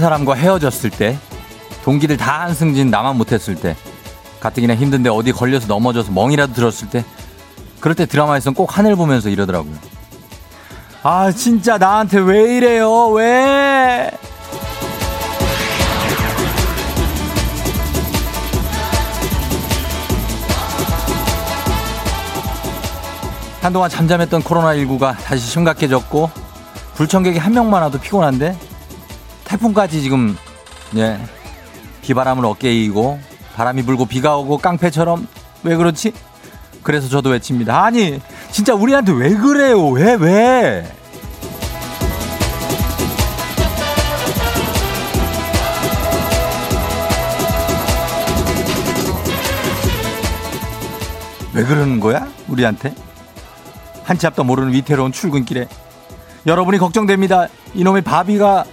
사람과 헤어졌을 때, 동기들 다 한승진 나만 못했을 때, 가뜩이나 힘든데 어디 걸려서 넘어져서 멍이라도 들었을 때, 그럴 때 드라마에선 꼭 하늘 보면서 이러더라고요. 아, 진짜 나한테 왜 이래요? 왜? 한동안 잠잠했던 코로나19가 다시 심각해졌고 불청객이 한 명만 와도 피곤한데 태풍까지 지금 예 비바람을 어깨에 이고 바람이 불고 비가 오고 깡패처럼 왜 그렇지? 그래서 저도 외칩니다. 아니 진짜 우리한테 왜 그래요? 왜 왜? 왜 그러는 거야? 우리한테? 한치 앞도 모르는 위태로운 출근길에 여러분이 걱정됩니다. 이놈의 바비가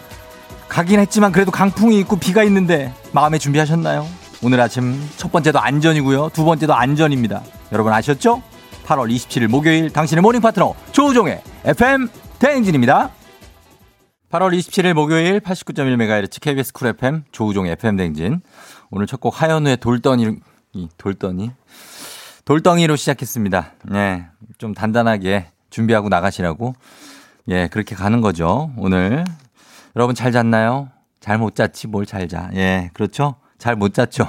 가긴 했지만 그래도 강풍이 있고 비가 있는데 마음에 준비하셨나요? 오늘 아침 첫 번째도 안전이고요. 두 번째도 안전입니다. 여러분 아셨죠? 8월 27일 목요일 당신의 morning 파트너 조우종의 FM 대행진입니다. 8월 27일 목요일 89.1MHz KBS 쿨 FM 조우종의 FM 대행진. 오늘 첫 곡 하현우의 돌덩이 돌덩이 돌덩이로 시작했습니다. 네. 좀 단단하게 준비하고 나가시라고. 예, 그렇게 가는 거죠. 오늘. 여러분 잘 잤나요? 잘 못 잤지, 뭘 잘 자. 예, 그렇죠? 잘 못 잤죠?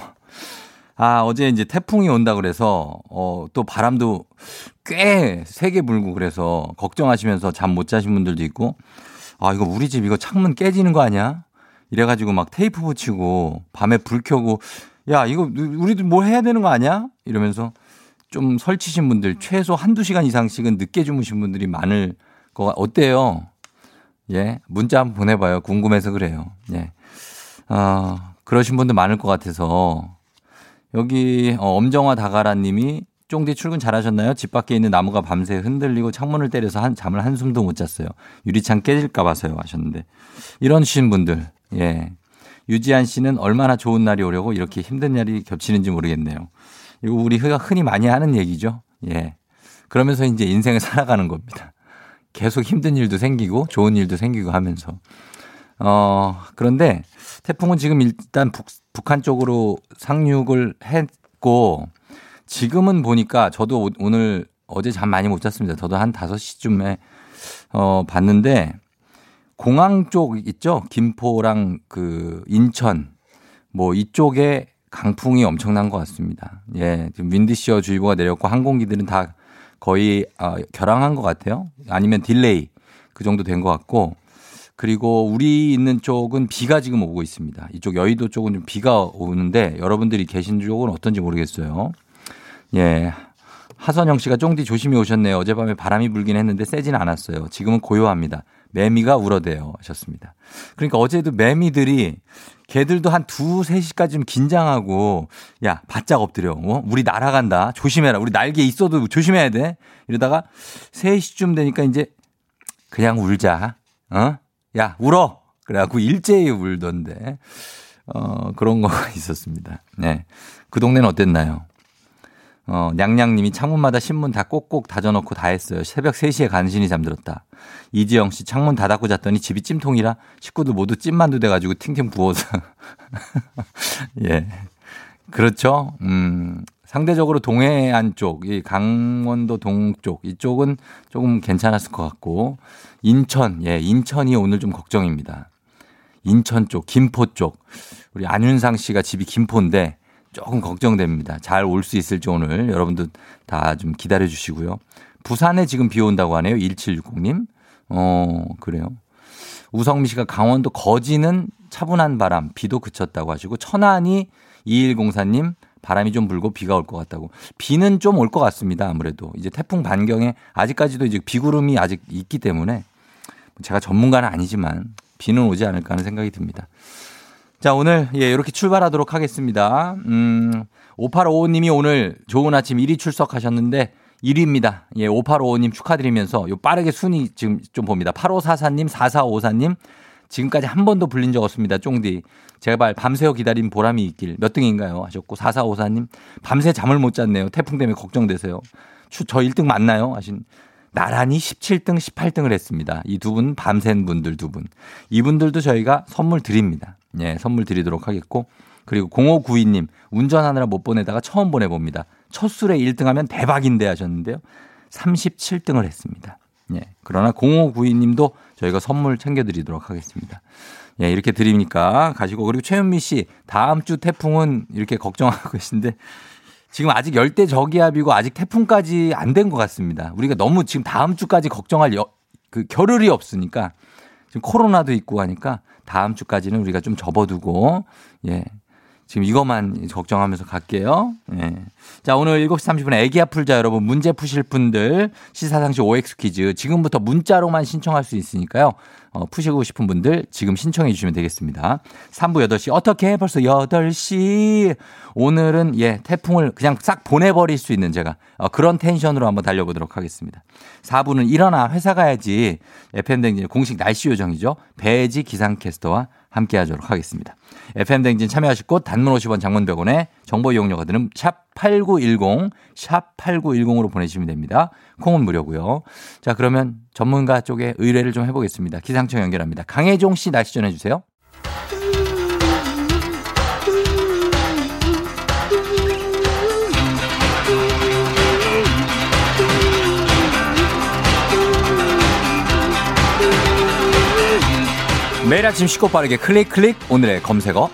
아, 어제 이제 태풍이 온다 그래서, 어, 또 바람도 꽤 세게 불고 그래서 걱정하시면서 잠 못 자신 분들도 있고, 아, 이거 우리 집 이거 창문 깨지는 거 아니야? 이래 가지고 막 테이프 붙이고, 밤에 불 켜고, 야, 이거 우리도 뭐 해야 되는 거 아니야? 이러면서 좀 설치신 분들 최소 한두 시간 이상씩은 늦게 주무신 분들이 많을 거 어때요? 예, 문자 한번 보내봐요. 궁금해서 그래요. 예. 어, 그러신 분들 많을 것 같아서 여기 어, 엄정화 다가라 님이 쫑디 출근 잘하셨나요? 집 밖에 있는 나무가 밤새 흔들리고 창문을 때려서 한, 잠을 한숨도 못 잤어요. 유리창 깨질까 봐서요 하셨는데 이런 신 분들 예. 유지한 씨는 얼마나 좋은 날이 오려고 이렇게 힘든 날이 겹치는지 모르겠네요. 이거 우리가 흔히 많이 하는 얘기죠. 예. 그러면서 이제 인생을 살아가는 겁니다. 계속 힘든 일도 생기고 좋은 일도 생기고 하면서. 어, 그런데 태풍은 지금 일단 북, 북한 쪽으로 상륙을 했고 지금은 보니까 저도 오늘 어제 잠 많이 못 잤습니다. 저도 한 5시쯤에 어, 봤는데 공항 쪽 있죠? 김포랑 그 인천 뭐 이쪽에 강풍이 엄청난 것 같습니다. 예, 지금 wind shear 주의보가 내렸고 항공기들은 다 거의 어, 결항한 것 같아요. 아니면 delay 그 정도 된 것 같고 그리고 우리 있는 쪽은 비가 지금 오고 있습니다. 이쪽 여의도 쪽은 좀 비가 오는데 여러분들이 계신 쪽은 어떤지 모르겠어요. 예. 하선영 씨가 쫑디 조심히 오셨네요. 어젯밤에 바람이 불긴 했는데 세진 않았어요. 지금은 고요합니다. 매미가 울어대요 하셨습니다. 그러니까 어제도 매미들이 걔들도 한 두, 세 시까지 좀 긴장하고, 야, 바짝 엎드려. 어? 우리 날아간다. 조심해라. 우리 날개 있어도 조심해야 돼. 이러다가 3시쯤 되니까 이제 그냥 울자. 어? 야, 울어! 그래갖고 일제히 울던데. 어, 그런 거가 있었습니다. 네. 그 동네는 어땠나요? 어, 냥냥님이 창문마다 신문 다 꼭꼭 다져놓고 다 했어요. 새벽 3시에 간신히 잠들었다. 이지영 씨 창문 다 닫고 잤더니 집이 찜통이라 식구들 모두 찜만두 돼가지고 팅팅 부어서. 예. 그렇죠. 음, 상대적으로 동해안 쪽, 이 강원도 동쪽 이쪽은 조금 괜찮았을 것 같고 인천, 예, 인천이 오늘 좀 걱정입니다. 인천 쪽, 김포 쪽. 우리 안윤상 씨가 집이 김포인데 조금 걱정됩니다. 잘 올 수 있을지 오늘 여러분들 다좀 기다려 주시고요. 부산에 지금 비 온다고 하네요. 1760님. 어, 그래요. 우성미 씨가 강원도 거지는 차분한 바람, 비도 그쳤다고 하시고 천안이 2104님 바람이 좀 불고 비가 올 것 같다고. 비는 좀 올 것 같습니다. 아무래도 이제 태풍 반경에 아직까지도 이제 비구름이 아직 있기 때문에 제가 전문가는 아니지만 비는 오지 않을까 하는 생각이 듭니다. 자, 오늘, 예, 이렇게 출발하도록 하겠습니다. 음, 5855님이 오늘 좋은 아침 1위 출석하셨는데 1위입니다. 예, 5855님 축하드리면서 요 빠르게 순위 지금 좀 봅니다. 8544님, 4454님, 지금까지 한 번도 불린 적 없습니다. 쫑디. 제발 밤새워 기다린 보람이 있길. 몇 등인가요? 하셨고, 4454님, 밤새 잠을 못 잤네요. 태풍 때문에 걱정되세요. 추, 저 1등 맞나요? 하신. 나란히 17등, 18등을 했습니다. 이 두 분 밤샌 분들 두 분. 이분들도 저희가 선물 드립니다. 예, 선물 드리도록 하겠고. 그리고 0592님, 운전하느라 못 보내다가 처음 보내봅니다. 첫 술에 1등 하면 대박인데 하셨는데요. 37등을 했습니다. 예. 그러나 0592님도 저희가 선물 챙겨드리도록 하겠습니다. 예, 이렇게 드리니까 가시고. 그리고 최현미 씨, 다음 주 태풍은 이렇게 걱정하고 계신데 지금 아직 열대 저기압이고 아직 태풍까지 안 된 것 같습니다. 우리가 너무 지금 다음 주까지 걱정할 여, 그 겨를이 없으니까 지금 코로나도 있고 하니까 다음 주까지는 우리가 좀 접어두고 예. 지금 이것만 걱정하면서 갈게요. 예. 자, 오늘 7시 30분에 애기야 풀자 여러분 문제 푸실 분들 시사상식 OX 퀴즈 지금부터 문자로만 신청할 수 있으니까요. 어, 푸시고 싶은 분들 지금 신청해 주시면 되겠습니다. 3부 8시 어떻게 벌써 8시 오늘은 예 태풍을 그냥 싹 보내버릴 수 있는 제가 어, 그런 텐션으로 한번 달려보도록 하겠습니다. 4부는 일어나 회사 가야지 FM댕진 공식 날씨 요정이죠. 배지 기상캐스터와 함께 하도록 하겠습니다. FM댕진 참여하실 곳 단문 50원 장문 100원에 정보 이용료가 드는 샵 8910 샵 8910으로 보내주시면 됩니다. 콩은 무료고요. 자 그러면 전문가 쪽에 의뢰를 좀 해보겠습니다. 기상청 연결합니다. 강혜종 씨 날씨 전해주세요. 매일 아침 쉽고 빠르게 클릭 클릭. 오늘의 검색어.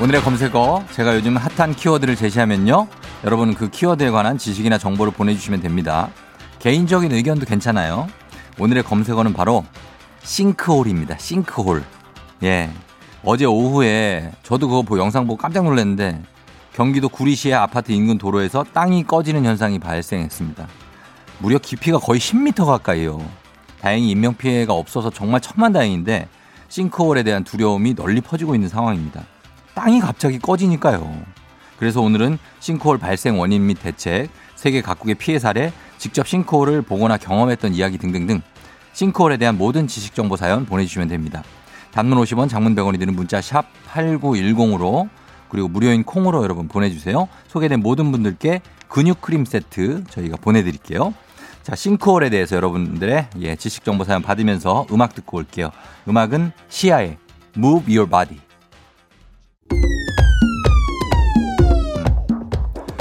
오늘의 검색어. 제가 요즘 핫한 키워드를 제시하면요. 여러분은 그 키워드에 관한 지식이나 정보를 보내주시면 됩니다. 개인적인 의견도 괜찮아요. 오늘의 검색어는 바로 싱크홀입니다. 싱크홀. 예. 어제 오후에 저도 그거 보고 영상 보고 깜짝 놀랐는데 경기도 구리시의 아파트 인근 도로에서 땅이 꺼지는 현상이 발생했습니다 무려 깊이가 거의 10m 가까이요. 다행히 인명피해가 없어서 정말 천만다행인데 싱크홀에 대한 두려움이 널리 퍼지고 있는 상황입니다. 땅이 갑자기 꺼지니까요. 그래서 오늘은 싱크홀 발생 원인 및 대책, 세계 각국의 피해 사례, 직접 싱크홀을 보거나 경험했던 이야기 등등등 싱크홀에 대한 모든 지식 정보 사연 보내주시면 됩니다. 단문 50원, 장문 100원이 드는 문자 샵 8910으로 그리고 무료인 콩으로 여러분 보내주세요. 소개된 모든 분들께 근육 크림 세트 저희가 보내드릴게요. 자, 싱크홀에 대해서 여러분들의 예, 지식 정보 사연 받으면서 음악 듣고 올게요. 음악은 시아의 Move Your Body.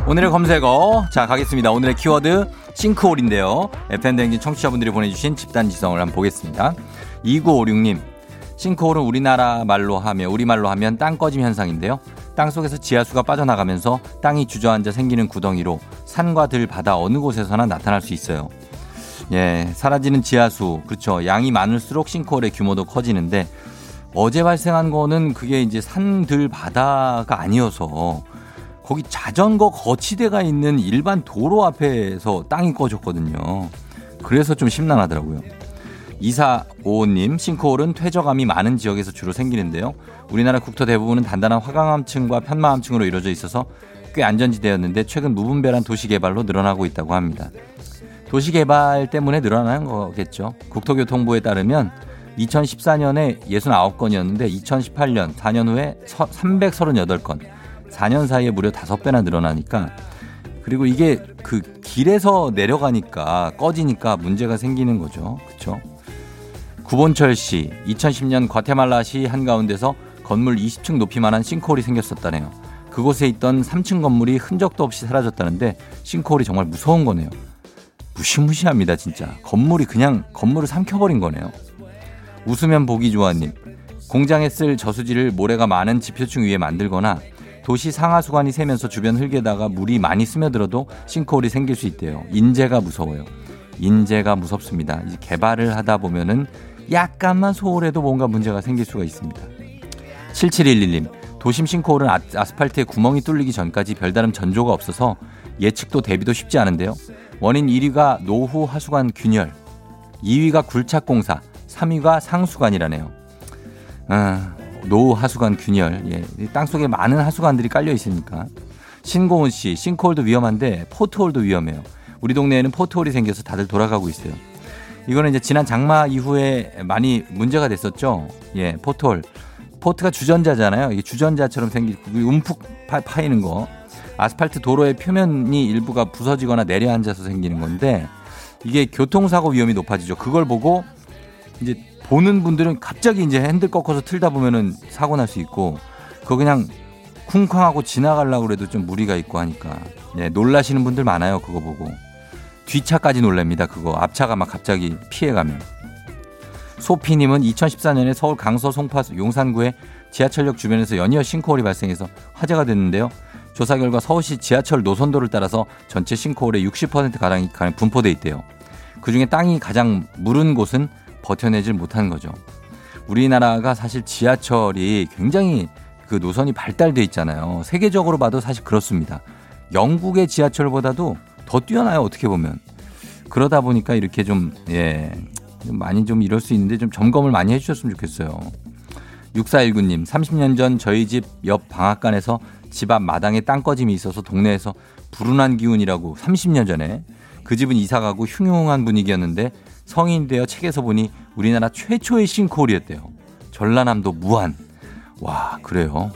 오늘의 검색어 자 가겠습니다. 오늘의 키워드 싱크홀인데요. FM대행진 청취자분들이 보내주신 집단 지성을 한번 보겠습니다. 2956님 싱크홀은 우리나라 말로 하면 우리말로 하면 땅 꺼짐 현상인데요. 땅 속에서 지하수가 빠져나가면서 땅이 주저앉아 생기는 구덩이로 산과 들, 바다 어느 곳에서나 나타날 수 있어요. 예, 사라지는 지하수, 그렇죠. 양이 많을수록 싱크홀의 규모도 커지는데 어제 발생한 거는 그게 이제 산, 들, 바다가 아니어서 거기 자전거 거치대가 있는 일반 도로 앞에서 땅이 꺼졌거든요. 그래서 좀 심란하더라고요. 이사오님 싱크홀은 퇴적암이 많은 지역에서 주로 생기는데요. 우리나라 국토 대부분은 단단한 화강암층과 편마암층으로 이루어져 있어서 꽤 안전지대였는데 최근 무분별한 도시 개발로 늘어나고 있다고 합니다. 도시 개발 때문에 늘어나는 거겠죠. 국토교통부에 따르면 2014년에 69건이었는데 2018년 4년 후에 338건, 4년 사이에 무려 5배나 늘어나니까 그리고 이게 그 길에서 내려가니까 꺼지니까 문제가 생기는 거죠. 그렇죠? 구본철 씨, 2010년 과테말라시 한가운데서 건물 20층 높이만한 싱크홀이 생겼었다네요. 그곳에 있던 3층 건물이 흔적도 없이 사라졌다는데 싱크홀이 정말 무서운 거네요. 무시무시합니다, 진짜. 건물이 그냥 건물을 삼켜버린 거네요. 웃으면 보기 좋아님. 공장에 쓸 저수지를 모래가 많은 지표층 위에 만들거나 도시 상하수관이 새면서 주변 흙에다가 물이 많이 스며들어도 싱크홀이 생길 수 있대요. 인재가 무서워요. 인재가 무섭습니다. 이제 개발을 하다 보면은 약간만 소홀해도 뭔가 문제가 생길 수가 있습니다. 7711님, 도심 싱크홀은 아스팔트에 구멍이 뚫리기 전까지 별다른 전조가 없어서 예측도 대비도 쉽지 않은데요. 원인 1위가 노후 하수관 균열, 2위가 굴착 공사, 3위가 상수관이라네요. 아, 노후 하수관 균열. 예, 땅속에 많은 하수관들이 깔려 있으니까. 신고은 씨, 싱크홀도 위험한데 포트홀도 위험해요. 우리 동네에는 포트홀이 생겨서 다들 돌아가고 있어요. 이거는 이제 지난 장마 이후에 많이 문제가 됐었죠. 예, 포트홀. 포트가 주전자잖아요. 이게 주전자처럼 생긴 움푹 파, 파이는 거. 아스팔트 도로의 표면이 일부가 부서지거나 내려앉아서 생기는 건데 이게 교통사고 위험이 높아지죠. 그걸 보고 이제 보는 분들은 갑자기 이제 핸들 꺾어서 틀다 보면은 사고 날 수 있고 그거 그냥 쿵쾅하고 지나가려고 그래도 좀 무리가 있고 하니까 예, 놀라시는 분들 많아요. 그거 보고 뒷차까지 놀랍니다. 그거 앞차가 막 갑자기 피해가면 소피님은 2014년에 서울 강서 송파 용산구의 지하철역 주변에서 연이어 싱크홀이 발생해서 화제가 됐는데요. 조사 결과 서울시 지하철 노선도를 따라서 전체 싱크홀의 60%가량이 분포돼 있대요. 그중에 땅이 가장 무른 곳은 버텨내질 못하는 거죠. 우리나라가 사실 지하철이 굉장히 그 노선이 발달돼 있잖아요. 세계적으로 봐도 사실 그렇습니다. 영국의 지하철보다도 더 뛰어나요, 어떻게 보면. 그러다 보니까 이렇게 좀, 예, 좀 많이 좀 이럴 수 있는데 좀 점검을 많이 해주셨으면 좋겠어요. 6419님, 30년 전 저희 집 옆 방앗간에서 집 앞 마당에 땅꺼짐이 있어서 동네에서 불운한 기운이라고 30년 전에 그 집은 이사 가고 흉흉한 분위기였는데 성인 되어 책에서 보니 우리나라 최초의 싱크홀이었대요. 전라남도 무안. 와, 그래요.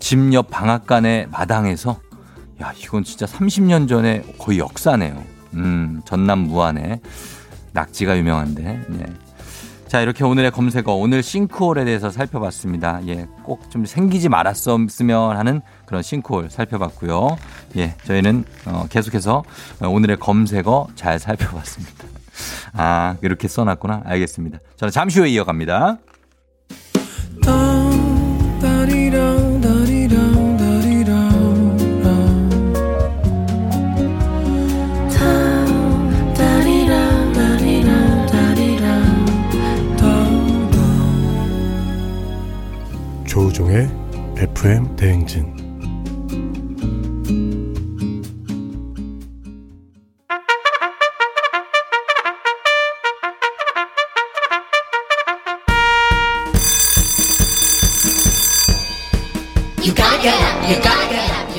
집 옆 방앗간의 마당에서 야, 이건 진짜 30년 전에 거의 역사네요. 음, 전남 무안에 낙지가 유명한데. 예. 자, 이렇게 오늘의 검색어, 오늘 싱크홀에 대해서 살펴봤습니다. 예, 꼭 좀 생기지 말았으면 하는 그런 싱크홀 살펴봤고요. 예, 저희는 어, 계속해서 오늘의 검색어 잘 살펴봤습니다. 아, 이렇게 써놨구나. 알겠습니다. 저는 잠시 후에 이어갑니다. FM 대행진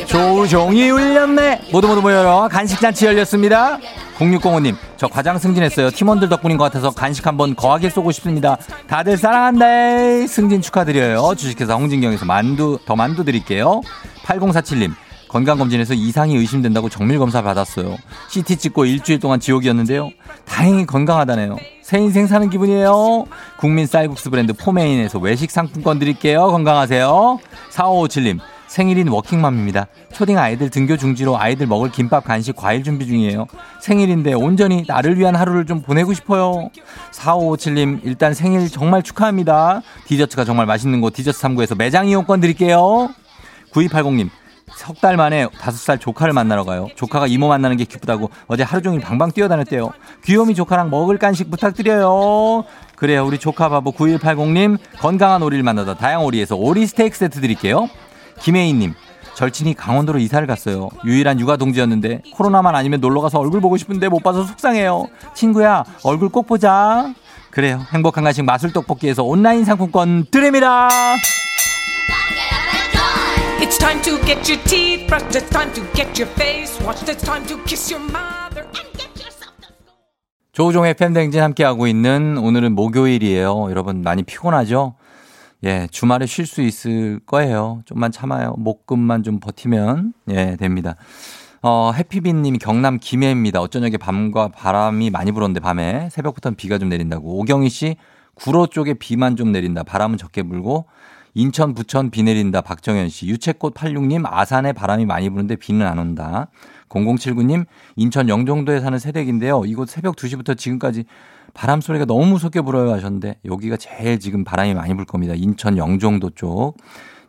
조종이 울렸네. 모두 모두 모여라. 간식잔치 열렸습니다. 0605님, 저 과장 승진했어요. 팀원들 덕분인 것 같아서 간식 한번 거하게 쏘고 싶습니다. 다들 사랑한다. 승진 축하드려요. 주식회사 홍진경에서 만두, 더 만두 드릴게요. 8047님, 건강검진에서 이상이 의심된다고 정밀검사 받았어요. CT 찍고 일주일 동안 지옥이었는데요. 다행히 건강하다네요. 새 인생 사는 기분이에요. 국민 쌀국수 브랜드 포메인에서 외식 상품권 드릴게요. 건강하세요. 4557님, 생일인 워킹맘입니다. 초딩 아이들 등교 중지로 아이들 먹을 김밥 간식 과일 준비 중이에요. 생일인데 온전히 나를 위한 하루를 좀 보내고 싶어요. 4557님 일단 생일 정말 축하합니다. 디저트가 정말 맛있는 곳 디저트 3구에서 매장 이용권 드릴게요. 9280님 석달 만에 다섯 살 조카를 만나러 가요. 조카가 이모 만나는 게 기쁘다고 어제 하루 종일 방방 뛰어다녔대요. 귀요미 조카랑 먹을 간식 부탁드려요. 그래요. 우리 조카 바보 9180님 건강한 오리를 만나다 다양오리에서 오리 스테이크 세트 드릴게요. 김혜인님, 절친이 강원도로 이사를 갔어요. 유일한 육아 동지였는데 코로나만 아니면 놀러 가서 얼굴 보고 싶은데 못 봐서 속상해요. 친구야, 얼굴 꼭 보자. 그래요. 행복한 간식 마술 떡볶이에서 온라인 상품권 드립니다. It's time to get your teeth brushed. It's time to get your face washed. It's time to kiss your mother. 조우종의 팬댕진 함께하고 있는 오늘은 목요일이에요. 여러분 많이 피곤하죠? 예, 주말에 쉴 수 있을 거예요. 좀만 참아요. 목금만 좀 버티면, 예, 됩니다. 어, 해피빈 님이 경남 김해입니다. 어쩌녁에 밤과 바람이 많이 불었는데 밤에 새벽부터는 비가 좀 내린다고. 오경희 씨, 구로 쪽에 비만 좀 내린다. 바람은 적게 불고. 인천, 부천 비 내린다. 박정현 씨. 유채꽃 86님, 아산에 바람이 많이 부는데 비는 안 온다. 0079님, 인천 영종도에 사는 새댁인데요. 이곳 새벽 2시부터 지금까지 바람 소리가 너무 무섭게 불어요 하셨는데 여기가 제일 지금 바람이 많이 불 겁니다. 인천 영종도 쪽.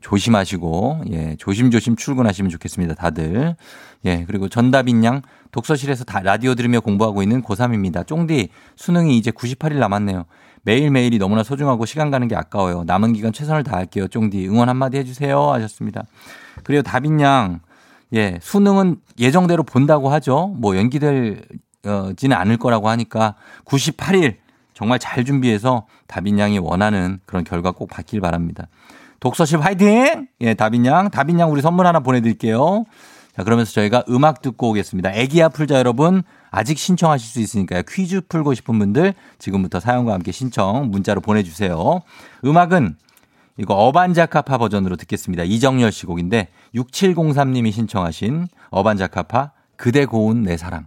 조심하시고, 예, 조심조심 출근하시면 좋겠습니다, 다들. 예, 그리고 전다빈 양, 독서실에서 다 라디오 들으며 공부하고 있는 고3입니다. 쫑디, 수능이 이제 98일 남았네요. 매일매일이 너무나 소중하고 시간 가는 게 아까워요. 남은 기간 최선을 다할게요. 쫑디, 응원 한마디 해주세요. 하셨습니다. 그리고 다빈 양, 예, 수능은 예정대로 본다고 하죠. 뭐 연기될 지는 않을 거라고 하니까 98일 정말 잘 준비해서 다빈 양이 원하는 그런 결과 꼭 받길 바랍니다. 독서실 화이팅! 예, 다빈 양. 다빈 양 우리 선물 하나 보내드릴게요. 자, 그러면서 저희가 음악 듣고 오겠습니다. 애기야 풀자 여러분. 아직 신청하실 수 있으니까요. 퀴즈 풀고 싶은 분들 지금부터 사연과 함께 신청 문자로 보내주세요. 음악은 이거 어반자카파 버전으로 듣겠습니다. 이정열 씨 곡인데 6703님이 신청하신 어반자카파 그대 고운 내 사랑.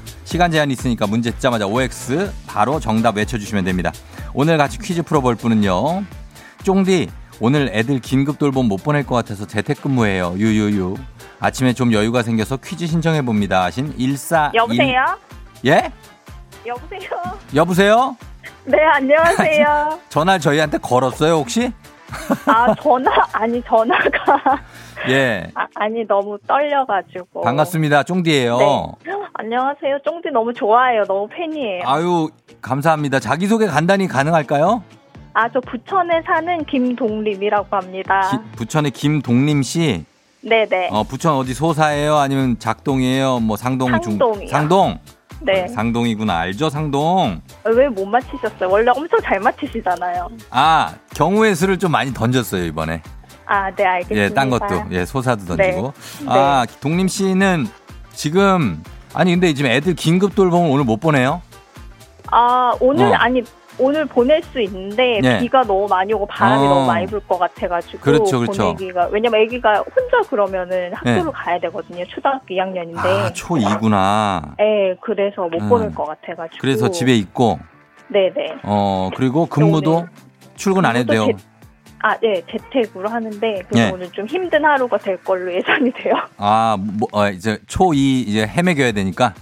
시간 제한이 있으니까 문제 듣자마자 OX 바로 정답 외쳐주시면 됩니다. 오늘 같이 퀴즈 풀어볼 분은요. 쫑디 오늘 애들 긴급 돌봄 못 보낼 것 같아서 재택근무해요. 유유유. 아침에 좀 여유가 생겨서 퀴즈 신청해 봅니다. 하신 14 여보세요? 예? 여보세요? 여보세요? 네, 안녕하세요. 전화 저희한테 걸었어요 혹시? 아, 전화, 아니, 전화가. 예. 아, 아니, 너무 떨려가지고. 반갑습니다. 쫑디예요. 네. 안녕하세요. 쫑디 너무 좋아해요. 너무 팬이에요. 아유 감사합니다. 자기소개 간단히 가능할까요? 아, 저 부천에 사는 김동림이라고 합니다. 기- 부천의 김동림 씨. 네네. 어, 부천 어디 소사예요? 아니면 작동이에요? 뭐 상동 중 상동이요. 상동. 네. 상동이구나. 알죠? 상동. 왜 못 맞히셨어요? 원래 엄청 잘 맞히시잖아요. 아, 경우의 수를 좀 많이 던졌어요, 이번에. 아, 네, 알겠습니다. 예, 딴 것도. 예, 소사도 네. 던지고. 아, 동림 씨는 지금 아니 근데 지금 애들 긴급 돌봄을 오늘 못 보내요? 아, 오늘, 어. 아니, 오늘 보낼 수 있는데 네. 비가 너무 많이 오고 바람이 어. 너무 많이 불 것 같아가지고 그렇죠, 그렇죠. 보내기가 왜냐면 아기가 혼자 그러면은 학교를 네. 가야 되거든요 초등학교 2학년인데 아, 초2구나. 네 그래서 못 음. 보낼 것 같아가지고 그래서 집에 있고 네네 어, 그리고 근무도 오늘 출근 안 해도 돼요. 근무도 아 네 재택으로 하는데 그래서 예. 오늘 좀 힘든 하루가 될 걸로 예상이 돼요 아, 뭐, 어, 이제 초2 이제 헤매겨야 되니까.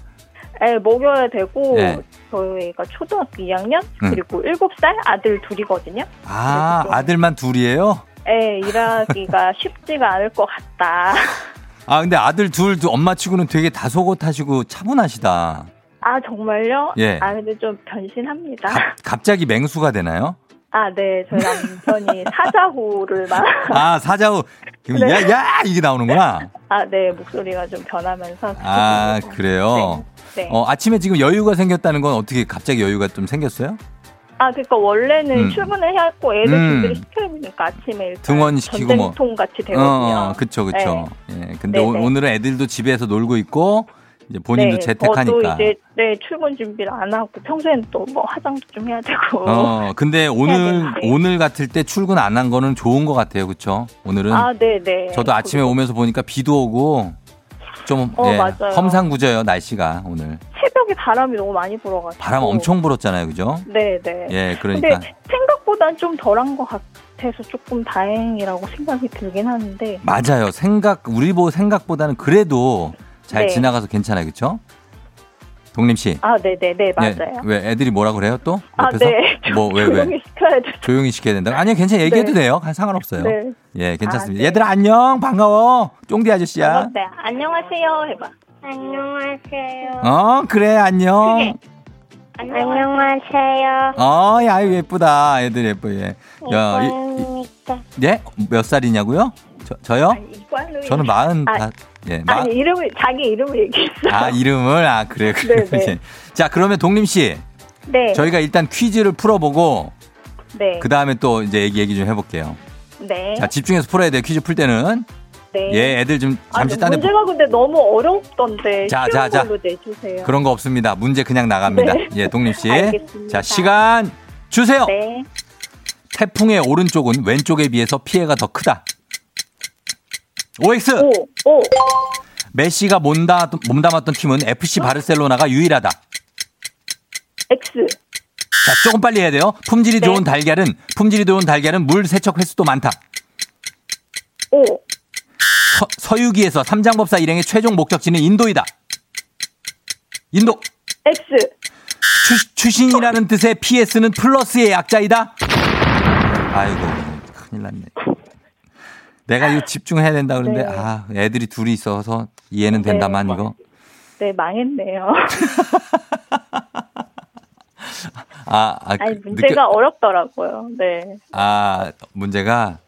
네 먹여야 되고 네. 저희가 초등학교 2학년 음. 그리고 7살 아들 둘이거든요 아, 아들만 둘이에요? 네 일하기가 쉽지가 않을 것 같다 아, 근데 아들 둘, 두 엄마 치고는 되게 다소곳하시고 차분하시다. 아 정말요? 예. 아 근데 좀 변신합니다. 갑, 갑자기 맹수가 되나요? 아 네, 저희 남편이 사자후를 말. 아, 사자후. 네. 야, 야! 이게 나오는구나. 아 네 목소리가 좀 변하면서. 아, 그래요? 네. 네. 어, 아침에 지금 여유가 생겼다는 건 어떻게 갑자기 여유가 좀 생겼어요? 아 그러니까 원래는 음. 출근을 해야 했고 애들 음. 준비를 시켜야 되니까 아침에 등원시키고 뭐. 같이 어, 되거든요. 어, 그쵸, 그쵸. 예. 근데 네, 오, 네. 오 늘은 애들도 집에서 놀고 있고, 이제 본인도 네, 재택하니까. 저도 이제 네 출근 준비를 안 하고 평소에는 또뭐 화장도 좀 해야 되고. 어, 근데 오늘. 오늘 같을 때 출근 안 한 거는 좋은 것 같아요. 그쵸? 오늘은. 아 네네. 저도 아침에 오면서 보니까 비도 오고, 좀, 어, 예, 맞아요. 험상궂어요, 날씨가, 오늘. 새벽에 바람이 너무 많이 불어가지고. 바람 엄청 불었잖아요. 그죠? 네네. 예, 그러니까. 생각보단 좀 덜한 것 같아서 조금 다행이라고 생각이 들긴 하는데 맞아요. 생각, 우리 보 생각보다는 그래도 잘 네. 지나가서 괜찮아요. 그쵸? 동림 씨. 아 네 네 네 맞아요. 예, 왜 애들이 뭐라 그래요 또? 아 옆에서? 네. 뭐, 왜, 왜? 조용히 시켜야죠. 조용히 시켜야 된다. 아니요, 괜찮아요. 얘기해도 네. 돼요. 상관없어요. 네. 예, 괜찮습니다. 아, 네. 얘들아, 안녕. 반가워. 쫑디 아저씨야. 네 안녕하세요 해봐. 안녕하세요. 어, 그래, 안녕. 안녕하세요. 어, 야, 예쁘다. 애들 예뻐, 예. 야, 이. 이, 예? 몇 살이냐고요? 저, 저요? 이관우 저는 마흔, 아, 다, 예, 마, 아니 이름을 자기 이름을 얘기했어. 아, 이름을? 아, 그래, 그래. 네, 네. 예. 자, 그러면 동림 씨. 네. 저희가 일단 퀴즈를 풀어보고, 네. 그 다음에 또 이제 얘기, 얘기 좀 해볼게요. 네. 자, 집중해서 풀어야 돼요. 퀴즈 풀 때는. 네. 예, 애들 좀 아, 잠시 딴데 문제가 근데 너무 어렵던데 자, 자, 자. 내주세요. 그런 거 없습니다. 문제 그냥 나갑니다. 네. 예, 동림 씨. 알겠습니다. 자, 시간 주세요. 네. 태풍의 오른쪽은 왼쪽에 비해서 피해가 더 크다. OX. 오, 오, 메시가 몸담, 몸담았던 팀은 FC 바르셀로나가 유일하다. X. 자, 조금 빨리 해야 돼요. 품질이 네. 좋은 달걀은, 품질이 좋은 달걀은 물 세척 횟수도 많다. O. 서, 유기에서 삼장법사 일행의 최종 목적지는 인도이다. 인도. X. 추, 추신이라는 뜻의 PS는 플러스의 약자이다. 아이고, 큰일 났네. 내가 이거 집중해야 된다 그러는데, 네. 아, 애들이 둘이 있어서 이해는 네. 된다만, 이거. 네, 망했네요. 아, 아, 아니, 그, 문제가 느껴- 어렵더라고요. 네. 아, 문제가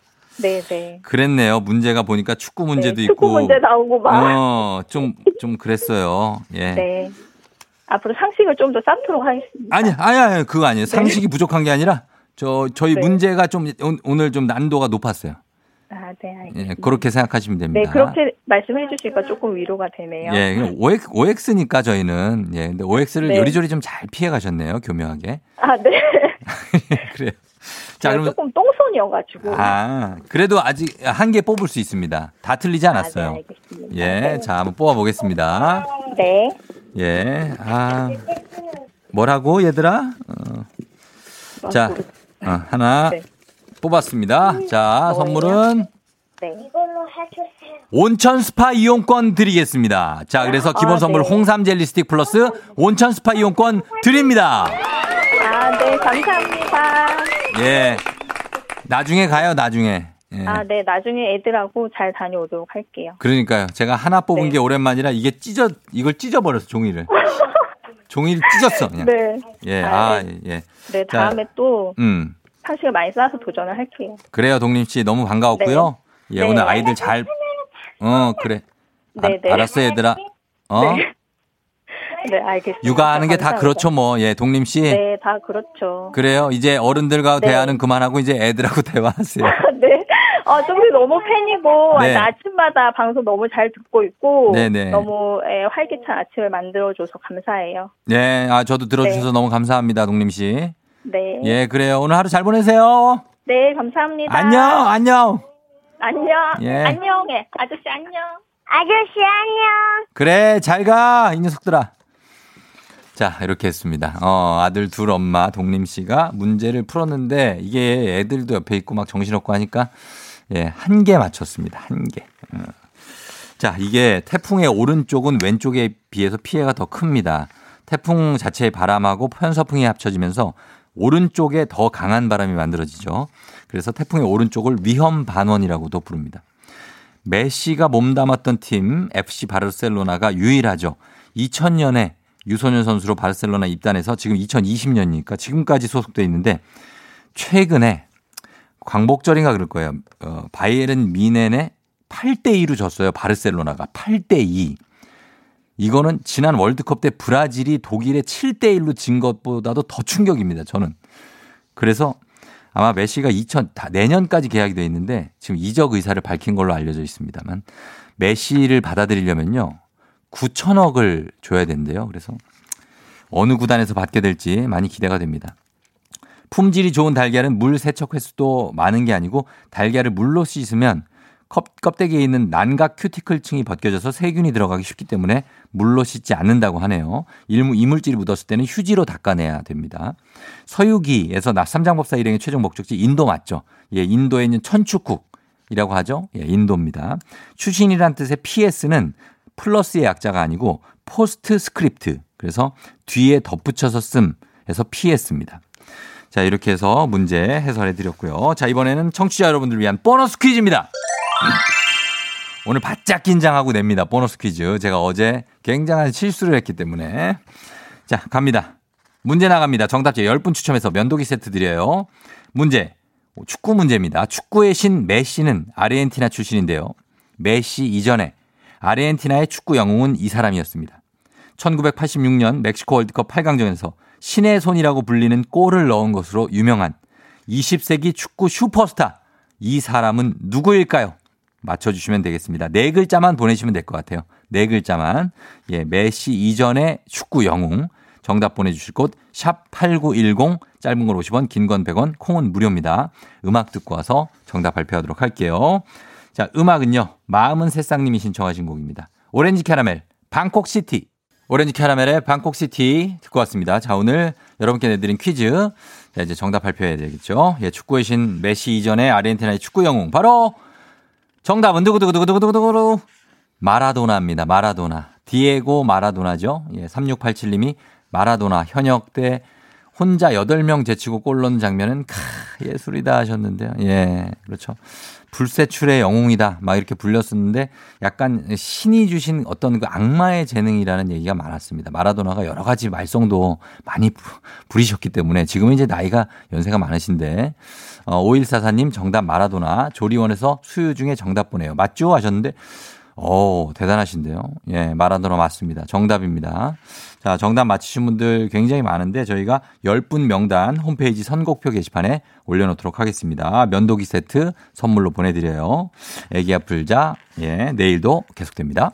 네, 네. 그랬네요. 문제가 보니까 축구 문제도 네, 있고. 축구 문제 나오고 막. 어, 좀, 좀 그랬어요. 예. 네. 앞으로 상식을 좀 더 쌓도록 하겠습니다. 아니, 아니, 아니, 그거 아니에요. 상식이 부족한 게 아니라, 저, 저희 네. 문제가 좀 오- 오늘 좀 난도가 높았어요. 아, 네, 예, 알겠습니다. 그렇게 생각하시면 됩니다. 네, 그렇게 말씀해 주시니까 조금 위로가 되네요. 예, OX, OX니까 저희는. 예, 근데 OX를 네. 요리조리 좀 잘 피해 가셨네요. 교묘하게. 아, 네. 그래요. 자, 그러면, 조금 똥손이어가지고. 아, 그래도 아직 한 개 뽑을 수 있습니다. 다 틀리지 아, 않았어요. 네, 알겠습니다. 예, 자, 한번 뽑아보겠습니다. 네. 예, 아, 뭐라고, 얘들아? 어, 자, 어, 하나 네. 뽑았습니다. 자, 뭐예요? 선물은 네. 온천 스파 이용권 드리겠습니다. 자, 그래서 기본 아, 선물 네. 홍삼 젤리 스틱 플러스 온천 스파 이용권 드립니다. 아, 네, 감사합니다. 예. 나중에 가요, 나중에. 예. 아, 네, 나중에 애들하고 잘 다녀오도록 할게요. 그러니까요. 제가 하나 뽑은 네. 게 오랜만이라 이게 찢어, 이걸 찢어버렸어, 종이를. 종이를 찢었어, 그냥. 네. 예, 아, 아, 네. 예. 네, 자. 다음에 또 음. 상식을 많이 쌓아서 도전을 할게요. 그래요, 동림 씨. 너무 반가웠고요. 예, 네. 오늘 아이들 잘, 어, 그래. 아, 네, 네. 알았어, 얘들아. 어? 네. 네, 알겠습니다. 육아하는 게 다. 그렇죠, 뭐. 예, 동림 씨. 네, 다 그렇죠. 그래요. 이제 어른들과 네. 대화는 그만하고 이제 애들하고 대화하세요. 네. 어, 좀 너무 팬이고, 네. 아침마다 방송 너무 잘 듣고 있고, 네네. 너무 예, 활기찬 아침을 만들어줘서 감사해요. 네, 아, 저도 들어주셔서 네. 너무 감사합니다, 동림 씨. 네. 예, 그래요. 오늘 하루 잘 보내세요. 네, 감사합니다. 안녕, 안녕. 안녕. 예. 안녕해. 아저씨 안녕. 아저씨 안녕. 그래, 잘 가, 이 녀석들아. 자, 이렇게 했습니다. 어, 아들 둘 엄마, 동림 씨가 문제를 풀었는데, 이게 애들도 옆에 있고 막 정신없고 하니까, 예, 한 개 맞췄습니다. 한 개. 어. 자, 이게 태풍의 오른쪽은 왼쪽에 비해서 피해가 더 큽니다. 태풍 자체의 바람하고 편서풍이 합쳐지면서 오른쪽에 더 강한 바람이 만들어지죠. 그래서 태풍의 오른쪽을 위험 반원이라고도 부릅니다. 메시가 몸담았던 팀 FC 바르셀로나가 유일하죠. 2000년에 유소년 선수로 바르셀로나 입단해서 지금 2020년이니까 지금까지 소속돼 있는데 최근에 광복절인가 그럴 거예요. 어, 바이에른 미넨에 8대 2로 졌어요. 바르셀로나가 8대 2. 이거는 지난 월드컵 때 브라질이 독일에 7대 1로 진 것보다도 더 충격입니다. 저는. 그래서 아마 메시가 2000다 내년까지 계약이 돼 있는데 지금 이적 의사를 밝힌 걸로 알려져 있습니다만 메시를 받아들이려면요 9천억을 줘야 된대요. 그래서 어느 구단에서 받게 될지 많이 기대가 됩니다. 품질이 좋은 달걀은 물 세척 횟수도 많은 게 아니고 달걀을 물로 씻으면 컵, 껍데기에 있는 난각 큐티클층이 벗겨져서 세균이 들어가기 쉽기 때문에 물로 씻지 않는다고 하네요. 일무- 이물질이 묻었을 때는 휴지로 닦아내야 됩니다. 서유기에서 나 삼장법사 일행의 최종 목적지 인도 맞죠? 예, 인도에 있는 천축국이라고 하죠. 예, 인도입니다. 추신이란 뜻의 PS는 플러스의 약자가 아니고 postscript. 그래서 뒤에 덧붙여서 씀에서 PS입니다. 자, 이렇게 해서 문제 해설해 드렸고요. 자, 이번에는 청취자 여러분들 위한 보너스 퀴즈입니다. 오늘 바짝 긴장하고 냅니다. 보너스 퀴즈. 제가 어제 굉장한 실수를 했기 때문에. 자, 갑니다. 문제 나갑니다. 정답자 10분 추첨해서 면도기 세트 드려요. 문제. 축구 문제입니다. 축구의 신 메시는 아르헨티나 출신인데요. 메시 이전에 아르헨티나의 축구 영웅은 이 사람이었습니다. 1986년 멕시코 월드컵 8강전에서 신의 손이라고 불리는 골을 넣은 것으로 유명한 20세기 축구 슈퍼스타. 이 사람은 누구일까요? 맞춰주시면 되겠습니다. 네 글자만 보내시면 될 것 같아요. 네 글자만. 예, 메시 이전의 축구 영웅. 정답 보내주실 곳, 샵8910, 짧은 걸 50원, 긴 건 100원, 콩은 무료입니다. 음악 듣고 와서 정답 발표하도록 할게요. 자, 음악은요, 마음은 새싹님이 신청하신 곡입니다. 오렌지 캐러멜, 방콕시티. 오렌지 캐러멜의 방콕시티 듣고 왔습니다. 자, 오늘 여러분께 내드린 퀴즈. 자, 이제 정답 발표해야 되겠죠. 예, 축구의 신 메시 이전의 아르헨티나의 축구 영웅. 바로 정답은 두구두구두구두구두구 마라도나입니다. 마라도나. 디에고 마라도나죠. 예, 3687님이 마라도나 현역 때 혼자 8명 제치고 골 넣는 장면은 카, 예술이다 하셨는데요. 예, 그렇죠. 불세출의 영웅이다. 막 이렇게 불렸었는데 약간 신이 주신 어떤 그 악마의 재능이라는 얘기가 많았습니다. 마라도나가 여러 가지 말썽도 많이 부리셨기 때문에 지금은 이제 나이가 연세가 많으신데 어, 5144님 정답 마라도나 조리원에서 수유 중에 정답 보내요. 맞죠? 하셨는데 오, 대단하신데요. 예, 마라도나 맞습니다. 정답입니다. 자, 정답 맞히신 분들 굉장히 많은데 저희가 10분 명단 홈페이지 선곡표 게시판에 올려놓도록 하겠습니다. 면도기 세트 선물로 보내드려요. 애기 아플자, 예, 내일도 계속됩니다.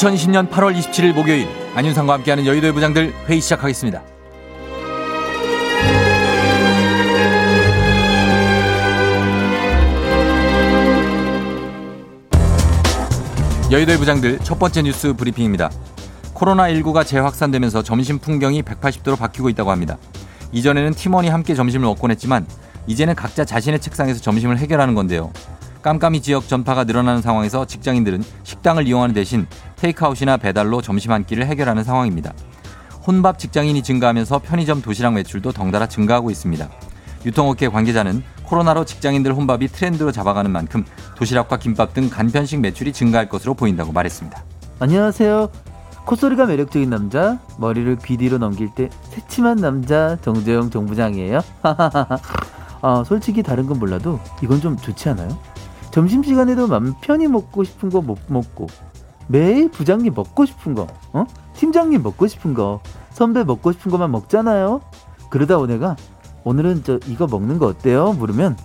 2020년 8월 27일 목요일 안윤상과 함께하는 여의도의 부장들 회의 시작하겠습니다. 여의도의 부장들 첫 번째 뉴스 브리핑입니다. 코로나19가 재확산되면서 점심 풍경이 180도로 바뀌고 있다고 합니다. 이전에는 팀원이 함께 점심을 먹곤 했지만 이제는 각자 자신의 책상에서 점심을 해결하는 건데요. 깜깜이 지역 전파가 늘어나는 상황에서 직장인들은 식당을 이용하는 대신 테이크아웃이나 배달로 점심 한 끼를 해결하는 상황입니다. 혼밥 직장인이 증가하면서 편의점 도시락 매출도 덩달아 증가하고 있습니다. 유통업계 관계자는 코로나로 직장인들 혼밥이 트렌드로 잡아가는 만큼 도시락과 김밥 등 간편식 매출이 증가할 것으로 보인다고 말했습니다. 안녕하세요. 콧소리가 매력적인 남자, 머리를 귀 뒤로 넘길 때 새침한 남자 정재영 정부장이에요. 아, 솔직히 다른 건 몰라도 이건 좀 좋지 않아요? 점심시간에도 맘 편히 먹고 싶은 거 못 먹고 매일 부장님 먹고 싶은 거 어? 팀장님 먹고 싶은 거 선배 먹고 싶은 거만 먹잖아요 그러다 오내가 오늘은 저 이거 먹는 거 어때요? 물으면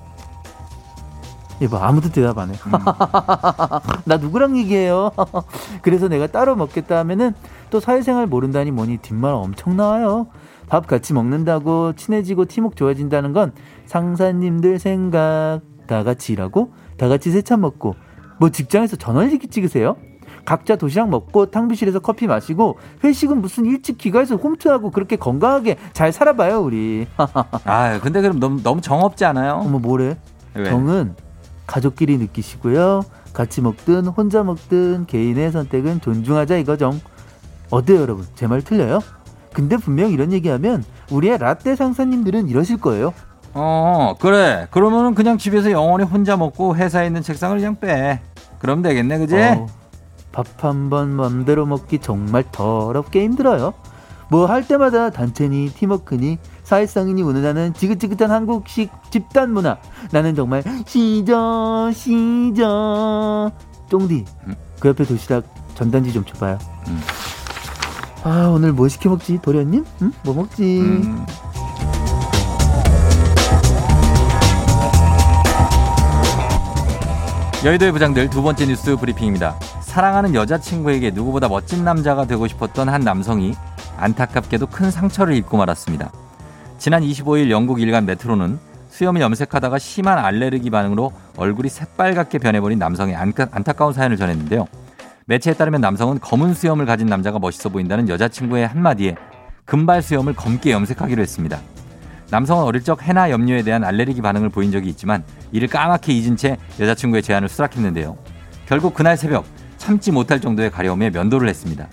이봐 아무도 대답 안 해. 음. 나 누구랑 얘기해요? 그래서 내가 따로 먹겠다 하면은 또 사회생활 모른다니 뭐니 뒷말 엄청 나와요. 밥 같이 먹는다고 친해지고 팀웍 좋아진다는 건 상사님들 생각 다 같이 일하고 다 같이 세차 먹고 뭐 직장에서 전원일기 찍으세요? 각자 도시락 먹고 탕비실에서 커피 마시고 회식은 무슨 일찍 귀가해서 홈트하고 그렇게 건강하게 잘 살아봐요 우리. 아 근데 그럼 너무 너무 정 없지 않아요? 어머 뭐래? 왜? 정은 가족끼리 느끼시고요. 같이 먹든 혼자 먹든 개인의 선택은 존중하자 이거죠. 어때요 여러분? 제 말 틀려요? 근데 분명 이런 얘기하면 우리의 라떼 상사님들은 이러실 거예요. 어, 그래. 그러면은 그냥 집에서 영원히 혼자 먹고 회사에 있는 책상을 그냥 빼. 그럼 되겠네, 그지? 어, 밥한 번 맘대로 먹기 정말 더럽게 힘들어요. 뭐 할 때마다 단체니 팀워크니 사회성이니 운운하는 지긋지긋한 한국식 집단 문화. 나는 정말 시저 시저 쫑디 음? 그 옆에 도시락 전단지 좀 줘봐요. 음. 아 오늘 뭐 시켜 먹지 도련님? 응? 뭐 먹지? 음. 여의도의 부장들 두 번째 뉴스 브리핑입니다. 사랑하는 여자친구에게 누구보다 멋진 남자가 되고 싶었던 한 남성이 안타깝게도 큰 상처를 입고 말았습니다. 지난 25일 영국 일간 메트로는 수염을 염색하다가 심한 알레르기 반응으로 얼굴이 새빨갛게 변해버린 남성의 안타까운 사연을 전했는데요. 매체에 따르면 남성은 검은 수염을 가진 남자가 멋있어 보인다는 여자친구의 한마디에 금발 수염을 검게 염색하기로 했습니다. 남성은 어릴 적 해나 염료에 대한 알레르기 반응을 보인 적이 있지만 이를 까맣게 잊은 채 여자친구의 제안을 수락했는데요. 결국 그날 새벽 참지 못할 정도의 가려움에 면도를 했습니다.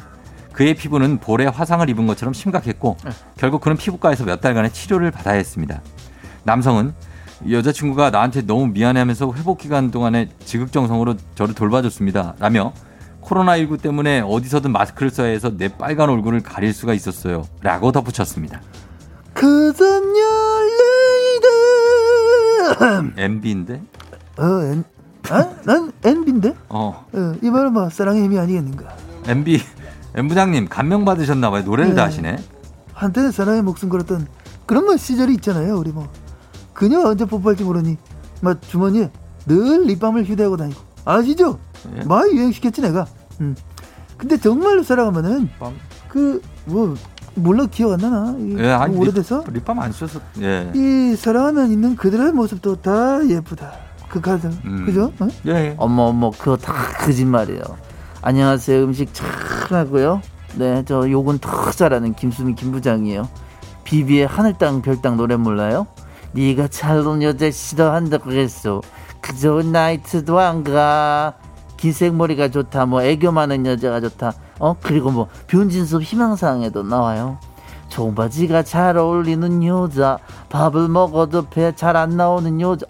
그의 피부는 볼에 화상을 입은 것처럼 심각했고 결국 그는 피부과에서 몇 달간의 치료를 받아야 했습니다. 남성은 여자친구가 나한테 너무 미안해하면서 회복 기간 동안에 지극정성으로 저를 돌봐줬습니다. 라며 코로나19 때문에 어디서든 마스크를 써야 해서 내 빨간 얼굴을 가릴 수가 있었어요. 라고 덧붙였습니다. Cause I'm your lady. MB인데? 어, N, 아? 난 NB인데? 어. 어 이말은 뭐, 사랑의 힘이 아니겠는가. MB, M 부장님, 감명 받으셨나봐요. 노래를 네. 다 하시네. 한때는 사랑의 목숨 걸었던 그런 뭐 시절이 있잖아요, 우리 뭐. 그녀 언제 뽀뽀할지 모르니, 막 주머니에 늘 립밤을 휴대하고 다니고. 아시죠? 예? 많이 유행시켰지 내가. 음. 근데 정말로 사랑하면은? 그 뭐 몰라 기억 안 나나? 이, 예, 아니, 오래돼서 립, 립밤 안 써서 예. 이 사랑하면 있는 그들의 모습도 다 예쁘다. 그 가정 음. 그죠? 어? 예. 어머 어머 그거 다 거짓말이에요. 안녕하세요 음식 잘하고요. 네 저 욕은 더 잘하는 김수미 김부장이에요. 비비의 하늘 땅 별땅 노래 몰라요? 네가 잘론 여자 싫어한다고 했어. 그저 나이트도 안 가. 긴 생머리가 좋다. 뭐 애교 많은 여자가 좋다. 어 그리고 뭐 변진섭 희망사항에도 나와요. 청바지가 잘 어울리는 여자 밥을 먹어도 배 잘 안 나오는 여자.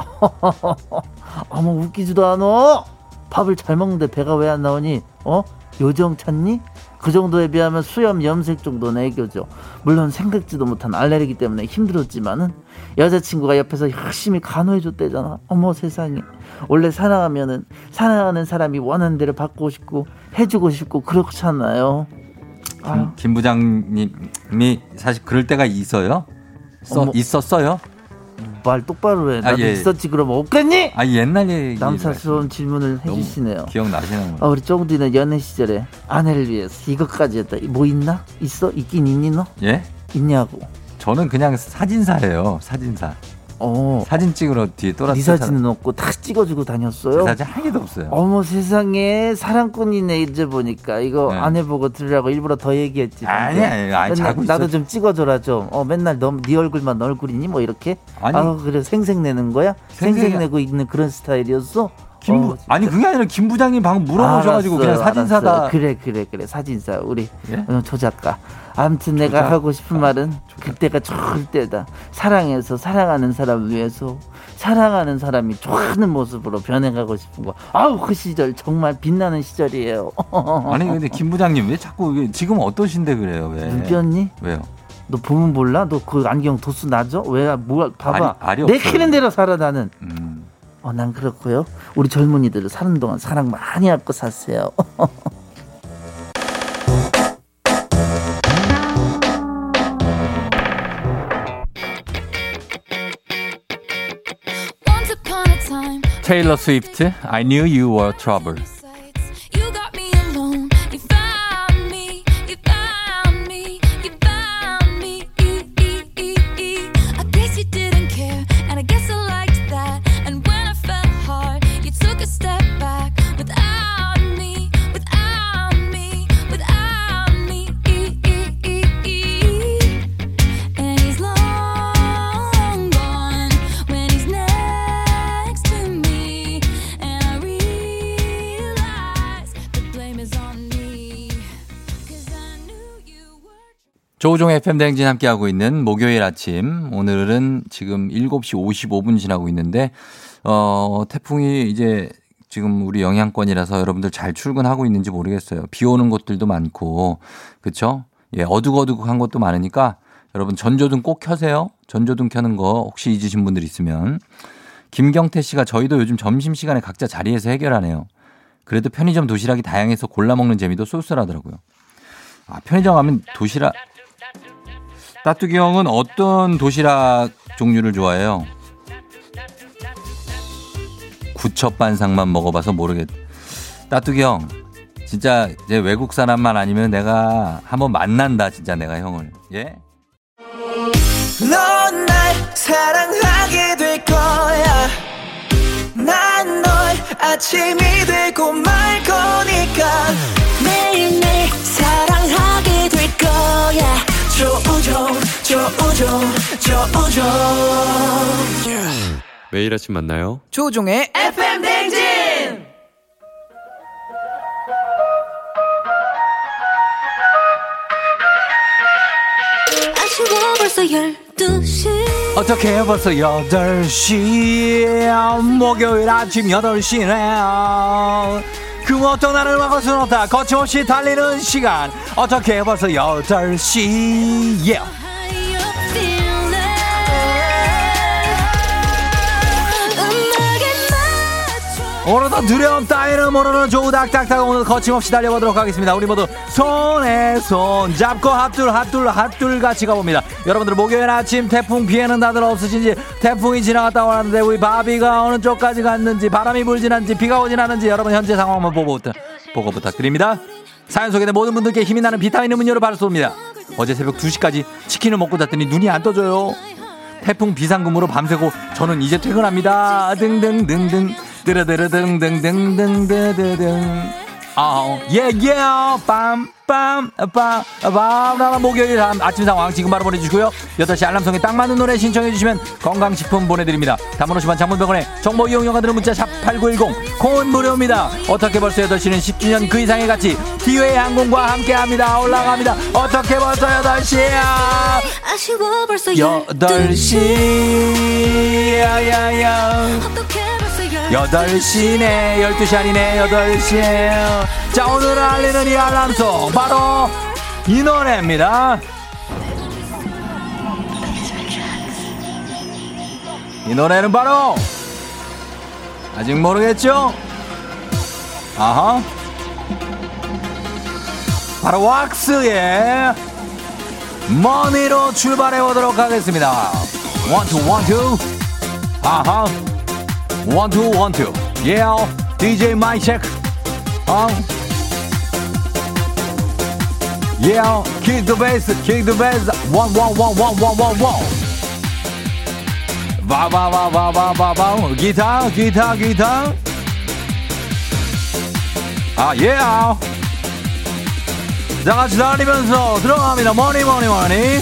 어머 웃기지도 않어 밥을 잘 먹는데 배가 왜 안 나오니? 어? 요정 찾니 그 정도에 비하면 수염 염색 정도는 애교죠 물론 생각지도 못한 알레르기 때문에 힘들었지만은 여자친구가 옆에서 열심히 간호해 줬대잖아 어머 세상에 원래 사랑하면은 사랑하는 사람이 원하는 대로 받고 싶고 해주고 싶고 그렇잖아요 아유. 김 부장님이 사실 그럴 때가 있어요. 써. 있었어요. 말 똑바로 해. 아, 나도 예. 있었지 그러면 없겠니? 아 옛날 얘기 남사스러운 질문을 해주시네요. 기억나시는 아, 거. 우리 쫑디는 연애 시절에 아내를 위해서 이것까지 했다. 뭐 있나? 있어? 있긴 있니 너? 예? 있냐고. 저는 그냥 사진사예요. 사진사. 어. 사진 찍으러 뒤에 또라스 네 사진은 없고 다 찍어주고 다녔어요. 사진 한 개도 없어요. 어머 세상에 사랑꾼이네 이제 보니까 이거 네. 아내 보고 들으라고 일부러 더 얘기했지. 아니. 아니, 아니, 자고 나도 있어. 좀 찍어줘라 좀. 어 맨날 너네 얼굴만 너 얼굴이니 뭐 이렇게. 아니. 아 그래 생색내는 거야? 생색내고 있는 그런 스타일이었어? 김 부 어, 아니 그게 아니라 김 부장님 방금 물어보셔가지고 그냥 알았어요, 사진사다. 알았어요. 그래 그래 그래 사진사 우리 예? 어, 조작가. 아무튼 내가 조작? 하고 싶은 말은 그때가 좋을 때다. 사랑해서 사랑하는 사람을 위해서 사랑하는 사람이 좋아하는 모습으로 변해가고 싶은 거. 아우 그 시절 정말 빛나는 시절이에요. 아니 근데 김 부장님 왜 자꾸 이게 지금 어떠신데 그래요? 왜? 눈 띄었니? 왜요? 너 보면 몰라? 너 그 안경 도수 나죠? 왜? 뭐 봐봐. 알이 내키는 없어요. 대로 살아 나는. 음. 어, 난 그렇고요. 우리 젊은이들은 사는 동안 사랑 많이 a time, 테일러 스위프트 I knew you were trouble. 조우종의 FM 대행진 함께하고 있는 목요일 아침. 오늘은 지금 7시 55분 지나고 있는데, 어, 태풍이 이제 지금 우리 영향권이라서 여러분들 잘 출근하고 있는지 모르겠어요. 비 오는 곳들도 많고, 그쵸? 예, 어둑어둑한 곳도 많으니까 여러분 전조등 꼭 켜세요. 전조등 켜는 거 혹시 잊으신 분들 있으면. 김경태 씨가 저희도 요즘 점심시간에 각자 자리에서 해결하네요. 그래도 편의점 도시락이 다양해서 골라 먹는 재미도 쏠쏠하더라고요. 아, 편의점 가면 도시락, 따뚜기 형은 어떤 도시락 종류를 좋아해요? 구첩반상만 먹어봐서 모르겠. 따뚜기 형, 진짜 이제 외국 사람만 아니면 내가 한번 만난다, 진짜 내가 형을. 예? 넌 날 사랑하게 될 거야. 난 널 아침이 되고 말 거니까 매일매일 사랑하게 될 거야. 조우종, 조우종, 조우종. 매일 아침 만나요. 조종의 FM 댕진. 아쉬워 벌써 12시. 어떻게 벌써 8시 목요일 아침 8시네 그 어떤 날을 막을 순 없다 거침없이 달리는 시간 어떻게 벌써 8시 예. 오늘도 두려움 따위는 모르는 조우 닥닥닥 오늘 거침없이 달려보도록 하겠습니다. 우리 모두 손에 손 잡고 핫둘 핫둘 핫둘 같이 가봅니다. 여러분들 목요일 아침 태풍 피해는 다들 없으신지 태풍이 지나갔다 오는데 우리 바비가 어느 쪽까지 갔는지 바람이 불진 않는지 비가 오진 않는지 여러분 현재 상황만 보고, 보고 부탁드립니다. 사연 소개된 모든 분들께 힘이 나는 비타민 음료를 바로 쏩니다. 어제 새벽 2시까지 치킨을 먹고 잤더니 눈이 안 떠져요. 태풍 비상금으로 밤새고 저는 이제 퇴근합니다. 등등등등 뜨르드르등등등등드등 아, 예, 예, 빰, 빰, 빰, 빰, 나 목요일 아- 아침 상황 지금 바로 보내주시고요. 8시 알람송에 딱 맞는 노래 신청해 주시면 건강식품 보내드립니다. 50원 장문병원에 정보 이용료가 드는 문자 샵 8910, 콩은 무료입니다. 어떻게 벌써 8시는 10주년 그 이상의 가치, 디웨이 항공과 함께 합니다. 올라갑니다. 어떻게 벌써 8시야? 아쉬워 벌써 8시, 야야야. 어떻게 벌써 8시네 12시 아니네 8시 자 오늘 알리는 이 알람송 바로 이 노래입니다. 이 노래는 바로 아직 모르겠죠? 아하. 바로 왁스의 Money로 출발해 보도록 하겠습니다. one two one two 아하 one two one two yeah DJ mic check 어 yeah kick the bass kick the bass 원원원원원원원 바바바바바바바 기타 기타 기타 아 yeah 다 같이 달리면서 들어갑니다. money money money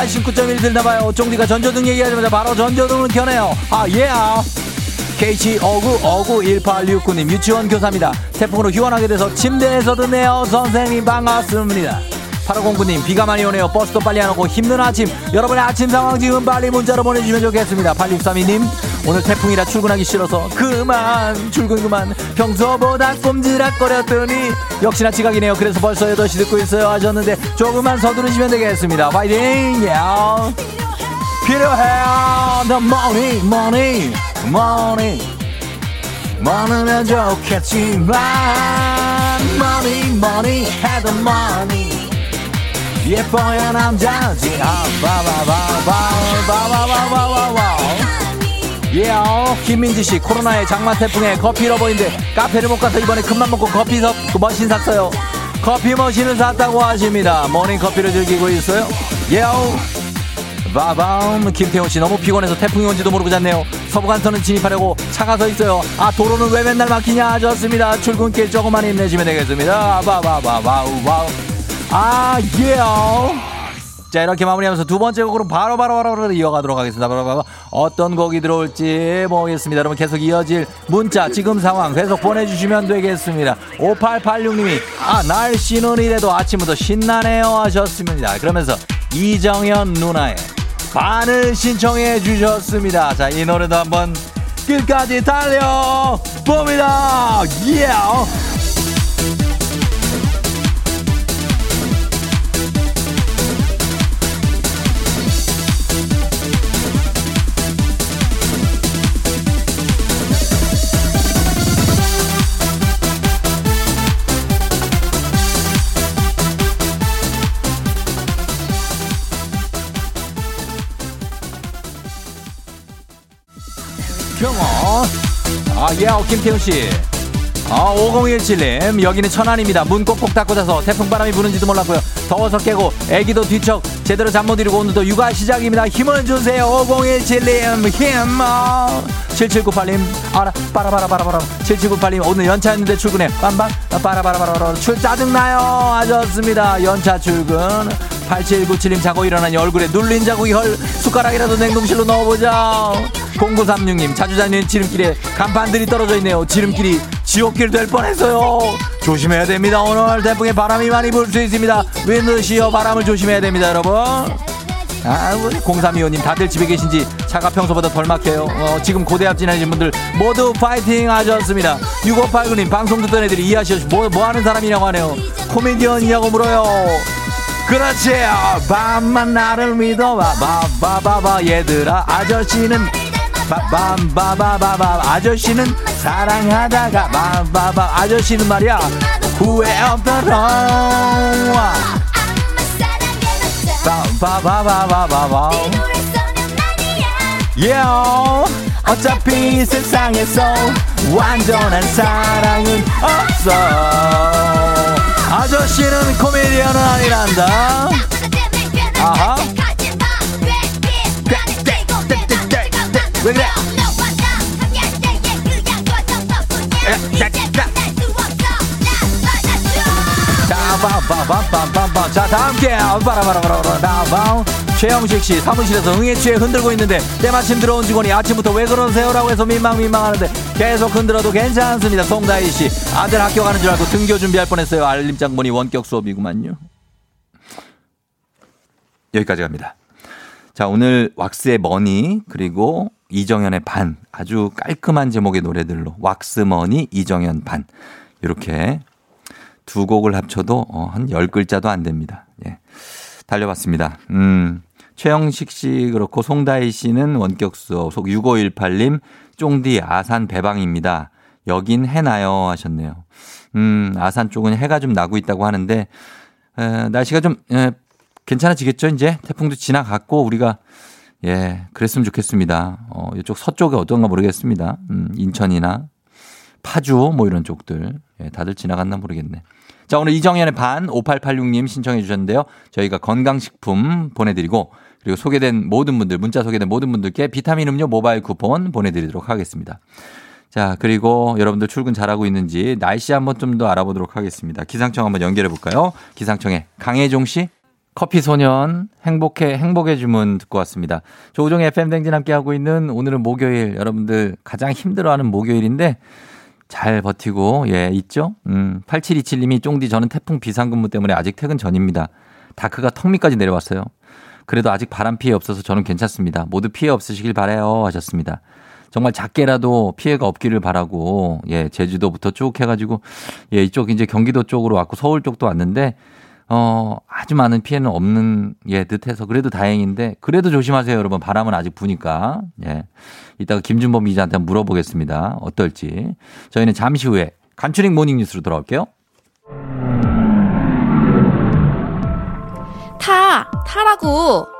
89.1 들나봐요 쫑디가 전조등 얘기하자마자 바로 전조등을 켜네요 아 예. KC59591869님 유치원 교사입니다. 태풍으로 휴원하게 돼서 침대에서 듣네요. 선생님 반갑습니다. 8509님 비가 많이 오네요. 버스도 빨리 안 오고 힘든 아침. 여러분의 아침 상황 지금 빨리 문자로 보내주시면 좋겠습니다. 8632님 오늘 태풍이라 출근하기 싫어서 그만 출근 그만 평소보다 꼼지락거렸더니 역시나 지각이네요. 그래서 벌써 8시 듣고 있어요 하셨는데 조금만 서두르시면 되겠습니다. 파이팅! 야. 필요해요. The money, money, money. 많으면 좋겠지만 뭐니, 뭐니, 해도 money. 예뻐야 남자지. 아, 바바바바바바바바바바 바. 예, 김민지 씨 코로나에 장마 태풍에 커피 잃어버린데 카페를 못 가서 이번에 큰맘 먹고 커피 섭, 그 머신 샀어요. 커피 머신을 샀다고 하십니다. 모닝 커피를 즐기고 있어요. 예, 바밤 김태훈 씨 너무 피곤해서 태풍이 온지도 모르고 잤네요. 서부간선은 진입하려고 차가 서 있어요. 아 도로는 왜 맨날 막히냐 좋습니다. 출근길 조금만 힘내시면 되겠습니다. 바바바바우바우 아 예. 자 이렇게 마무리하면서 두 번째 곡으로 바로 바로 바로, 바로 이어가도록 하겠습니다. 바로 바로 어떤 곡이 들어올지 보겠습니다. 여러분 계속 이어질 문자 지금 상황 계속 보내주시면 되겠습니다. 5886님이 아 날씨는 이래도 아침부터 신나네요 하셨습니다. 그러면서 이정현 누나의 반을 신청해 주셨습니다. 자 이 노래도 한번 끝까지 달려 봅니다. 예. 경 예, 어, 김태훈 씨. 아, 5017님. 여기는 천안입니다. 문 꼭꼭 닫고 자서 태풍 바람이 부는지도 몰랐고요. 더워서 깨고 애기도 뒤척 제대로 잠 못 이루고 오늘도 육아 시작입니다. 힘을 주세요. 5017님 힘. 어. 7798님 알아 빠라바라바라바라 7798님 오늘 연차였는데 출근해 빰빰 빠라바라바라바라 출 짜증나요 아 좋습니다 연차 출근 8797님 자고 일어나니 얼굴에 눌린 자국이 헐 숟가락이라도 냉동실로 넣어보자 0936님 자주 다니는 지름길에 간판들이 떨어져 있네요 지름길이 지옥길 될 뻔했어요 조심해야 됩니다 오늘 태풍에 바람이 많이 불 수 있습니다 윈드시어 바람을 조심해야 됩니다 여러분 아, 우리 0325님 다들 집에 계신지 차가 평소보다 덜 막혀요. 어, 지금 고대합 지나신 분들 모두 파이팅 하셨습니다. 6589님 방송 듣던 애들이 이해하시오. 뭐, 뭐 하는 사람이냐고 하네요. 코미디언이냐고 물어요. 그렇지. 밤만 나를 믿어봐. 바바바바 얘들아 아저씨는 바 밤바바바바 아저씨는 사랑하다가 바바바 아저씨는 말이야 후회 없더라 바바바바바바 예 어차피 세상에서 완전한 사랑은 없어 아저씨는 코미디언은 아니란다 아하 왜 그래? 빠바바바바바바 자 다함께 빠라바라바라바라 최영식 씨 사무실에서 응애 취해 흔들고 있는데 때마침 들어온 직원이 아침부터 왜 그러세요라고 해서 민망민망하는데 계속 흔들어도 괜찮습니다 송다희 씨. 아들 학교 가는 줄 알고 등교 준비할 뻔했어요. 알림장 보니 원격 수업이구만요. 여기까지 갑니다. 자 오늘 왁스의 Money 그리고 이정현의 반 아주 깔끔한 제목의 노래들로 왁스 Money 이정현 반 이렇게 두 곡을 합쳐도 어, 한 10글자도 안 됩니다. 예. 달려봤습니다. 음, 최영식 씨 그렇고 송다희 씨는 원격 수업, 속 6518님 쫑디 아산 배방입니다. 여긴 해나요 하셨네요. 음, 아산 쪽은 해가 좀 나고 있다고 하는데 에, 날씨가 좀 에, 괜찮아지겠죠 이제 태풍도 지나갔고 우리가 예 그랬으면 좋겠습니다. 어, 이쪽 서쪽에 어떤가 모르겠습니다. 음, 인천이나 파주 뭐 이런 쪽들 예, 다들 지나갔나 모르겠네. 자 오늘 이정현의 반 5886님 신청해 주셨는데요. 저희가 건강식품 보내드리고 그리고 소개된 모든 분들 문자 소개된 모든 분들께 비타민 음료 모바일 쿠폰 보내드리도록 하겠습니다. 자 그리고 여러분들 출근 잘하고 있는지 날씨 한번 좀 더 알아보도록 하겠습니다. 기상청 한번 연결해 볼까요? 기상청에 강혜종 씨. 커피 소년 행복해 행복의 주문 듣고 왔습니다. 조우종 FM 댕진 함께 하고 있는 오늘은 목요일 여러분들 가장 힘들어하는 목요일인데 잘 버티고 예 있죠. 음 8727님이 쫑디 저는 태풍 비상근무 때문에 아직 퇴근 전입니다. dark가 턱 밑까지 내려왔어요. 그래도 아직 바람 피해 없어서 저는 괜찮습니다. 모두 피해 없으시길 바래요 하셨습니다. 정말 작게라도 피해가 없기를 바라고 예 제주도부터 쭉 해가지고 예 이쪽 이제 경기도 쪽으로 왔고 서울 쪽도 왔는데 어, 아주 많은 피해는 없는, 예, 듯해서 그래도 다행인데, 그래도 조심하세요, 여러분. 바람은 아직 부니까. 예. 이따가 김준범 기자한테 물어보겠습니다. 어떨지. 저희는 잠시 후에 간추린 모닝 뉴스로 돌아올게요. 타! 타라고!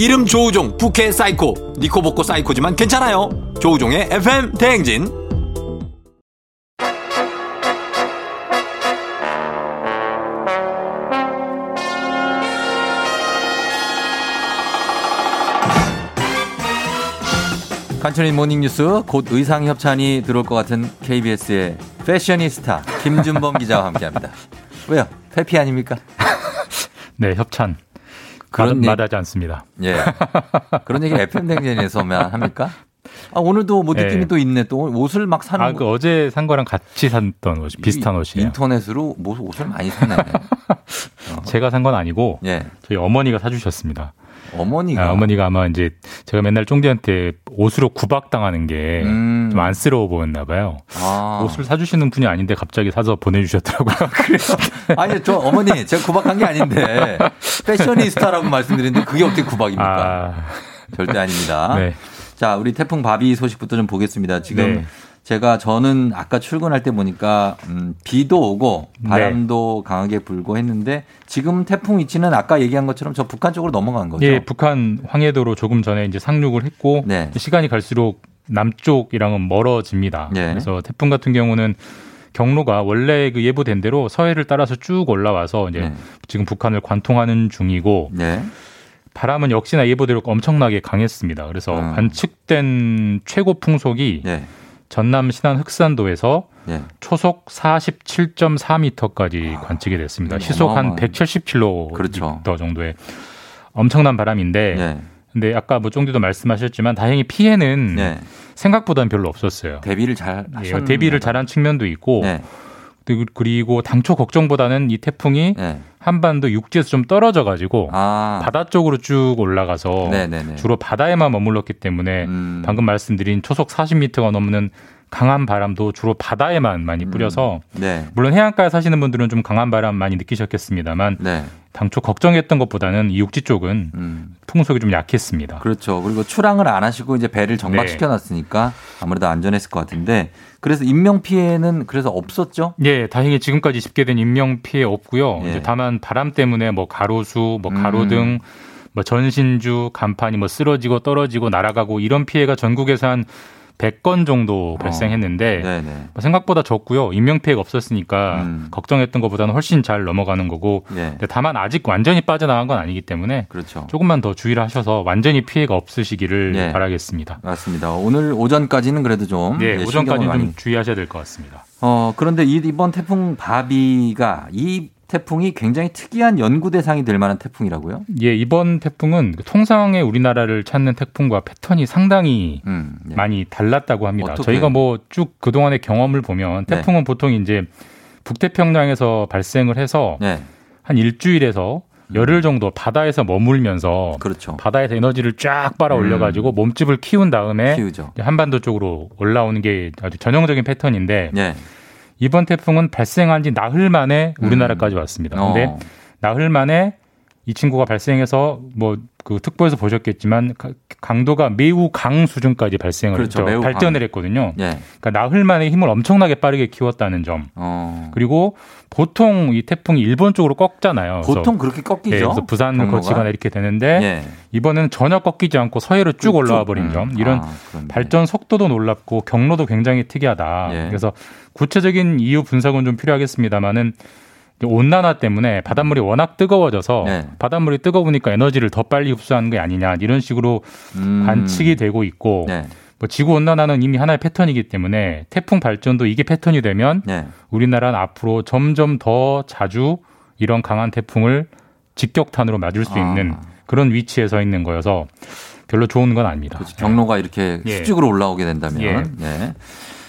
이름 조우종, 부캐 사이코. 니코복고 사이코지만 괜찮아요. 조우종의 FM 대행진. 간추린 모닝뉴스 곧 의상 협찬이 들어올 것 같은 KBS의 패셔니스타 김준범 기자와 함께합니다. 왜요? 페피 아닙니까? 네, 협찬. 그런 그런 얘기- 말하지 않습니다. 예. 그런 얘기 FM 댕진에서만 합니까? 아, 오늘도 뭐 느낌이 예. 또 있네. 또 옷을 막 사는 아, 그 어제 산 거랑 같이 샀던 옷이 비슷한 이- 옷이에요. 인터넷으로 뭐 옷을 많이 사네. 제가 산 건 아니고 예. 저희 어머니가 사주셨습니다. 어머니가. 아, 어머니가 아마 이제 제가 맨날 쫑디한테 옷으로 구박 당하는 게좀 음. 안쓰러워 보였나 봐요. 아. 옷을 사주시는 분이 아닌데 갑자기 사서 보내주셨더라고요. 그래서 아니, 저 어머니, 제가 구박한 게 아닌데, 패셔니스타라고 말씀드렸는데, 그게 어떻게 구박입니까? 아, 절대 아닙니다. 네. 자, 우리 태풍 바비 소식부터 좀 보겠습니다. 지금 네. 제가 저는 아까 출근할 때 보니까 음, 비도 오고 네. 바람도 강하게 불고 했는데 지금 태풍 위치는 아까 얘기한 것처럼 저 북한 쪽으로 넘어간 거죠. 예, 북한 황해도로 조금 전에 이제 상륙을 했고 네. 시간이 갈수록 남쪽이랑은 멀어집니다. 네. 그래서 태풍 같은 경우는 경로가 원래 그 예보된 대로 서해를 따라서 쭉 올라와서 이제 네. 지금 북한을 관통하는 중이고 네. 바람은 역시나 예보대로 엄청나게 강했습니다. 그래서 음. 관측된 최고 풍속이 네. 전남 신안 흑산도에서 네. 초속 47.4m까지 관측이 됐습니다. 음, 시속 한 어마어마한- 170km 그렇죠. 정도의 엄청난 바람인데 네. 근데 아까 뭐 쫑디도 말씀하셨지만 다행히 피해는 네. 생각보다는 별로 없었어요. 대비를 잘 예, 하셨나요? 대비를 잘한 측면도 있고 네. 그리고- 당초 걱정보다는 이 태풍이 네. 한반도 육지에서 좀 떨어져 가지고 아. 바다 쪽으로 쭉 올라가서 네네네. 주로 바다에만 머물렀기 때문에 음. 방금 말씀드린 초속 40m가 넘는 강한 바람도 주로 바다에만 많이 뿌려서 네. 물론 해안가에 사시는 분들은 좀 강한 바람 많이 느끼셨겠습니다만 네. 당초 걱정했던 것보다는 이 육지 쪽은 음. 풍속이 좀 약했습니다. 그렇죠. 그리고 출항을 안 하시고 이제 배를 정박시켜 네. 놨으니까 아무래도 안전했을 것 같은데 그래서 인명 피해는 그래서 없었죠? 예, 다행히 지금까지 집계된 인명 피해 없고요. 예. 이제 다만 바람 때문에 뭐 가로수, 뭐 음. 가로등, 뭐 전신주, 간판이 뭐 쓰러지고 떨어지고 날아가고 이런 피해가 전국에서 한 100건 정도 발생했는데 어. 뭐 생각보다 적고요. 인명 피해가 없었으니까 음. 걱정했던 것보다는 훨씬 잘 넘어가는 거고. 예. 근데 다만 아직 완전히 빠져나간 건 아니기 때문에 그렇죠. 조금만 더 주의를 하셔서 완전히 피해가 없으시기를 예. 바라겠습니다. 맞습니다. 오늘 오전까지는 그래도 좀 네, 예, 오전까지 신경을 좀 많이- 주의하셔야 될 것 같습니다. 어 그런데 이- 이번 태풍 바비가 이 태풍이 굉장히 특이한 연구 대상이 될 만한 태풍이라고요? 예, 이번 태풍은 통상의 우리나라를 찾는 태풍과 패턴이 상당히 음, 예. 많이 달랐다고 합니다. 어떻게? 저희가 뭐 쭉 그동안의 경험을 보면 네. 태풍은 보통 이제 북태평양에서 발생을 해서 네, 한 일주일에서 열흘 정도 바다에서 머물면서 그렇죠. 바다에서 에너지를 쫙 빨아 올려 가지고 몸집을 키운 다음에 키우죠. 한반도 쪽으로 올라오는 게 아주 전형적인 패턴인데 예. 이번 태풍은 발생한 지 나흘 만에 우리나라까지 왔습니다. 근데 어, 나흘 만에 이 친구가 발생해서 뭐 그 특보에서 보셨겠지만 가- 강도가 매우 강 수준까지 발생을 그렇죠. 했죠. 발전을 했거든요. 예. 그러니까 나흘 만에 힘을 엄청나게 빠르게 키웠다는 점. 어. 그리고 보통 이 태풍이 일본 쪽으로 꺾잖아요. 보통 그렇게 꺾이죠. 예, 그래서 부산을 경로가? 거치거나 이렇게 되는데 예. 이번에는 전혀 꺾이지 않고 서해로 쭉 올라와 버린 점. 음. 이런 아. 발전 속도도 놀랍고 경로도 굉장히 특이하다. 예. 그래서 구체적인 이유 분석은 좀 필요하겠습니다만은 온난화 때문에 바닷물이 워낙 뜨거워져서 네. 바닷물이 뜨거우니까 에너지를 더 빨리 흡수하는 게 아니냐 이런 식으로 음. 관측이 되고 있고 네. 뭐 지구 온난화는 이미 하나의 패턴이기 때문에 태풍 발전도 이게 패턴이 되면 네. 우리나라는 앞으로 점점 더 자주 이런 강한 태풍을 직격탄으로 맞을 수 아. 있는 그런 위치에 서 있는 거여서 별로 좋은 건 아닙니다. 그렇죠. 경로가 이렇게 예. 수직으로 올라오게 된다면. 예.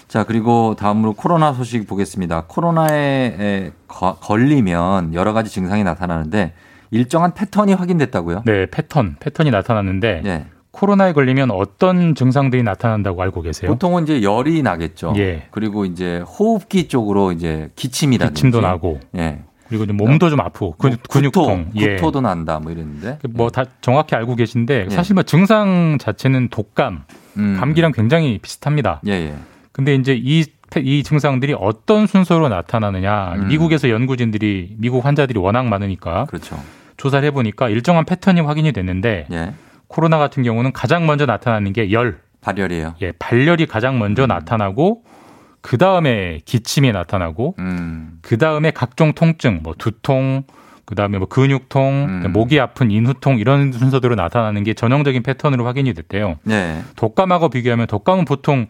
네. 자, 그리고 다음으로 코로나 소식 보겠습니다. 코로나에 걸리면 여러 가지 증상이 나타나는데 일정한 패턴이 확인됐다고요? 네, 패턴, 패턴이 나타났는데 네. 코로나에 걸리면 어떤 증상들이 나타난다고 알고 계세요? 보통은 이제 열이 나겠죠. 예. 그리고 이제 호흡기 쪽으로 이제 기침이라든지 기침도 나고 예. 그리고 좀 몸도 좀 아프고 근, 뭐 근육통, 구토, 예. 구토도 난다 뭐 이랬는데. 뭐 다 정확히 알고 계신데 예. 사실 뭐 증상 자체는 독감, 음. 감기랑 굉장히 비슷합니다. 예, 예. 근데 이제 이, 패- 이 증상들이 어떤 순서로 나타나느냐. 음. 미국에서 연구진들이 미국 환자들이 워낙 많으니까 그렇죠. 조사를 해보니까 일정한 패턴이 확인이 됐는데 예. 코로나 같은 경우는 가장 먼저 나타나는 게 열, 발열이에요. 예, 발열이 가장 먼저 나타나고 그 다음에 기침이 나타나고 음. 그 다음에 각종 통증, 뭐 두통, 그 다음에 뭐 근육통, 음. 목이 아픈 인후통 이런 순서대로 나타나는 게 전형적인 패턴으로 확인이 됐대요. 네. 독감하고 비교하면 독감은 보통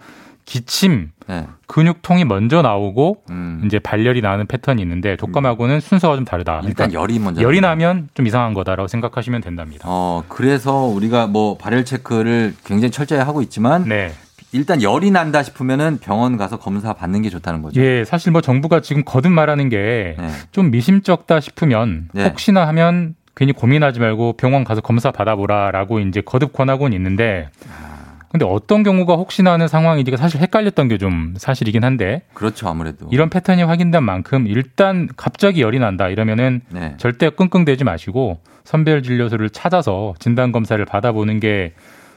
기침, 네. 근육통이 먼저 나오고 음. 이제 발열이 나는 패턴이 있는데 독감하고는 순서가 좀 다르다. 일단 그러니까 열이 먼저 열이 나면 좀 이상한 거다라고 생각하시면 된답니다. 어, 그래서 우리가 뭐 발열 체크를 굉장히 철저히 하고 있지만 네. 일단 열이 난다 싶으면은 병원 가서 검사 받는 게 좋다는 거죠. 예, 사실 뭐 정부가 지금 거듭 말하는 게좀 네. 미심쩍다 싶으면 네. 혹시나 하면 괜히 고민하지 말고 병원 가서 검사 받아보라라고 이제 거듭 권하고는 있는데 근데 어떤 경우가 혹시나 하는 상황인지가 사실 헷갈렸던 게 좀 사실이긴 한데 그렇죠, 아무래도. 이런 패턴이 확인된 만큼 일단 갑자기 열이 난다 이러면은 네. 절대 끙끙대지 마시고 선별 진료소를 찾아서 진단 검사를 받아보는 게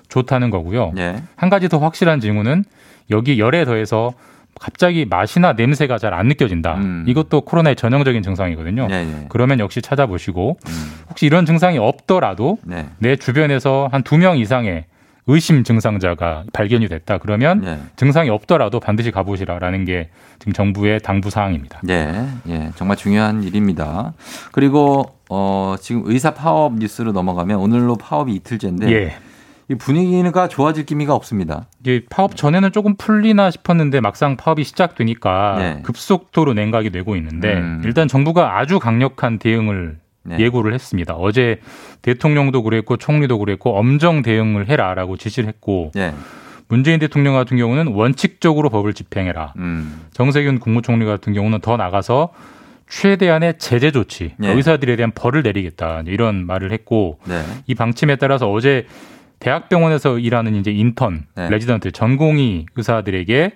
좋다는 거고요. 예. 한 가지 더 확실한 징후는 여기 열에 더해서 갑자기 맛이나 냄새가 잘 안 느껴진다. 음. 이것도 코로나의 전형적인 증상이거든요. 예, 예. 그러면 역시 찾아보시고 음. 혹시 이런 증상이 없더라도 네. 내 주변에서 한 두 명 이상의 의심 증상자가 발견이 됐다. 그러면 예. 증상이 없더라도 반드시 가보시라라는 게 지금 정부의 당부 사항입니다. 예, 예, 정말 중요한 일입니다. 그리고 어, 지금 의사 파업 뉴스로 넘어가면 오늘로 파업이 이틀째인데 예. 이 분위기가 좋아질 기미가 없습니다. 이게 파업 전에는 조금 풀리나 싶었는데 막상 파업이 시작되니까 네. 급속도로 냉각이 되고 있는데 음. 일단 정부가 아주 강력한 대응을 네. 예고를 했습니다. 어제 대통령도 그랬고 총리도 그랬고 엄정 대응을 해라라고 지시를 했고 예, 문재인 대통령 같은 경우는 원칙적으로 법을 집행해라. 음, 정세균 국무총리 같은 경우는 더 나가서 최대한의 제재 조치, 네. 의사들에 대한 벌을 내리겠다 이런 말을 했고 네, 이 방침에 따라서 어제 대학병원에서 일하는 이제 인턴, 네. 레지던트, 전공의 의사들에게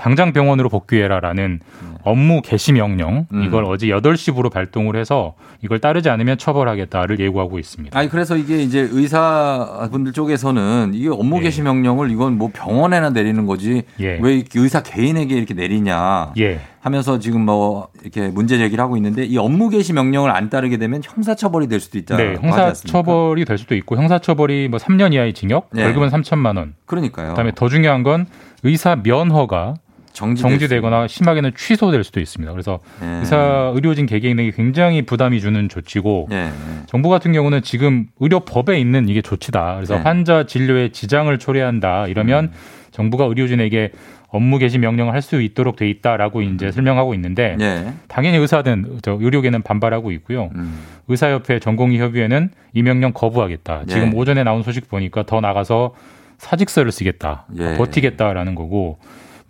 당장 병원으로 복귀해라라는 업무 개시 명령 네. 음. 이걸 어제 8시부로 발동을 해서 이걸 따르지 않으면 처벌하겠다를 예고하고 있습니다. 아니 그래서 이게 이제 의사분들 쪽에서는 이게 업무 예. 개시 명령을 이건 뭐 병원에나 내리는 거지 예. 왜 의사 개인에게 이렇게 내리냐 예. 하면서 지금 뭐 이렇게 문제 제기를 하고 있는데 이 업무 개시 명령을 안 따르게 되면 형사 처벌이 될 수도 있다. 네, 형사 처벌이 될 수도 있고 형사 처벌이 뭐 3년 이하의 징역, 네. 벌금은 3천만 원. 그러니까요. 그다음에 더 중요한 건 의사 면허가 정지될 정지되 거나 심하게는 취소될 수도 있습니다. 그래서 수- 예. 의사 의료진 개개인에게 굉장히 부담이 주는 조치고 예, 예. 정부 같은 경우는 지금 의료법에 있는 이게 조치다. 그래서 네. 음. 환자 진료에 지장을 초래한다. 이러면 정부가 의료진에게 업무 개시 명령을 할 수 있도록 돼 있다라고 이제 설명하고 있는데 예. 당연히 의사든 저 의료계는 반발하고 있고요. 음. 의사협회 전공의 협의회는 이 명령 거부하겠다. 예. 지금 오전에 나온 소식 보니까 더 나가서 사직서를 쓰겠다. 예. 버티겠다라는 거고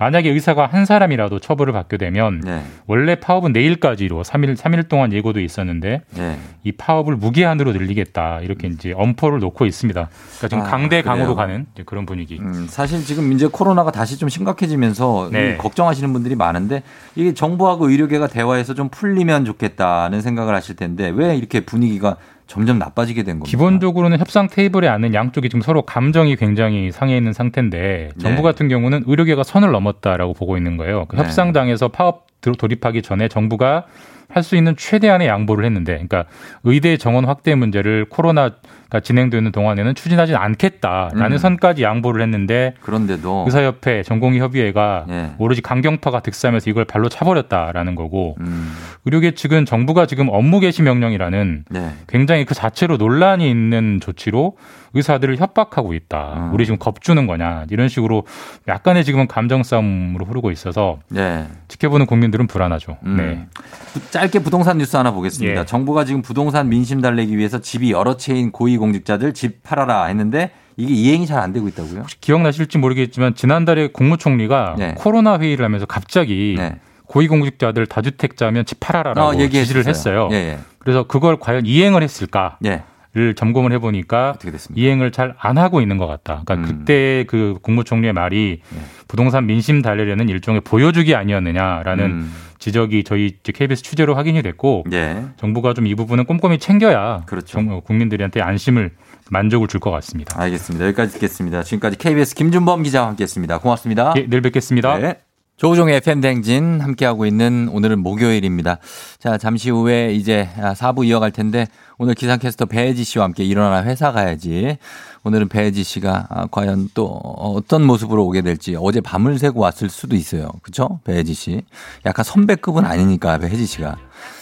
만약에 의사가 한 사람이라도 처벌을 받게 되면 예. 원래 파업은 내일까지로 3일 3일 동안 예고도 있었는데 예. 이 파업을 무기한으로 늘리겠다 이렇게 이제 엄포를 놓고 있습니다. 그러니까 지금 아, 강대 강으로? 가는 그런 분위기. 음, 사실 지금 이제 코로나가 다시 좀 심각해지면서 네. 이 걱정하시는 분들이 많은데 이게 정부하고 의료계가 대화해서 좀 풀리면 좋겠다는 생각을 하실 텐데 왜 이렇게 분위기가 점점 나빠지게 된 겁니까? 기본적으로는 협상 테이블에 앉는 양쪽이 지금 서로 감정이 굉장히 상해 있는 상태인데 정부 네. 같은 경우는 의료계가 선을 넘었다라고 보고 있는 거예요. 그 네. 협상장에서 파업 들- 돌입하기 전에 정부가 할 수 있는 최대한의 양보를 했는데, 그러니까 의대 정원 확대 문제를 코로나가 진행되는 동안에는 추진하지 않겠다라는 음. 선까지 양보를 했는데 그런데도 의사협회 전공의협의회가 예. 오로지 강경파가 득세하면서 이걸 발로 차버렸다라는 거고 음, 의료계 측은 정부가 지금 업무 개시 명령이라는 네. 굉장히 그 자체로 논란이 있는 조치로 의사들을 협박하고 있다. 음. 우리 지금 겁주는 거냐. 이런 식으로 약간의 지금은 감정 싸움으로 흐르고 있어서 네. 지켜보는 국민들은 불안하죠. 음. 네. 부- 짧게 부동산 뉴스 하나 보겠습니다. 예. 정부가 지금 부동산 민심 달래기 위해서 집이 여러 채인 고위공직자들 집 팔아라 했는데 이게 이행이 잘 안 되고 있다고요? 혹시 기억나실지 모르겠지만 지난달에 국무총리가 네. 코로나 회의를 하면서 갑자기 네. 고위공직자들 다주택자면 집 팔아라라고 어. 지시를 했어요. 예, 예. 그래서 그걸 과연 이행을 했을까? 예. 를 점검을 해보니까 어떻게 됐습니까? 이행을 잘 안 하고 있는 것 같다. 그러니까 음. 그때 그 국무총리의 말이 네. 부동산 민심 달래려는 일종의 보여주기 아니었느냐라는 음. 지적이 저희 KBS 취재로 확인이 됐고 예. 정부가 좀 이 부분은 꼼꼼히 챙겨야 그렇죠. 정- 국민들한테 안심을 만족을 줄 것 같습니다. 알겠습니다. 여기까지 듣겠습니다. 지금까지 KBS 김준범 기자와 함께했습니다. 고맙습니다. 예, 내일 뵙겠습니다. 네. 조우종의 FM 댕진 함께하고 있는 오늘은 목요일입니다. 자, 잠시 후에 이제 4부 이어갈 텐데 오늘 기상캐스터 배혜지 씨와 함께 일어나 회사 가야지. 오늘은 배혜지 씨가 아, 과연 또 어떤 모습으로 오게 될지 어제 밤을 새고 왔을 수도 있어요. 그렇죠? 배혜지 씨. 약간 선배급은 아니니까 배혜지 씨가.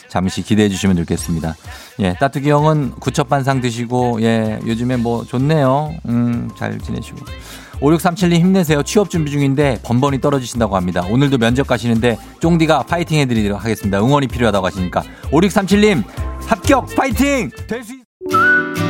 잠시 기대해 주시면 좋겠습니다. 예, 따뚜기 형은 구첩반상 드시고, 예, 요즘에 뭐 좋네요. 음, 잘 지내시고. 5637님 힘내세요. 취업 준비 중인데 번번이 떨어지신다고 합니다. 오늘도 면접 가시는데 쫑디가 파이팅 해드리도록 하겠습니다. 응원이 필요하다고 하시니까. 5637님 합격 파이팅! 될 수 있...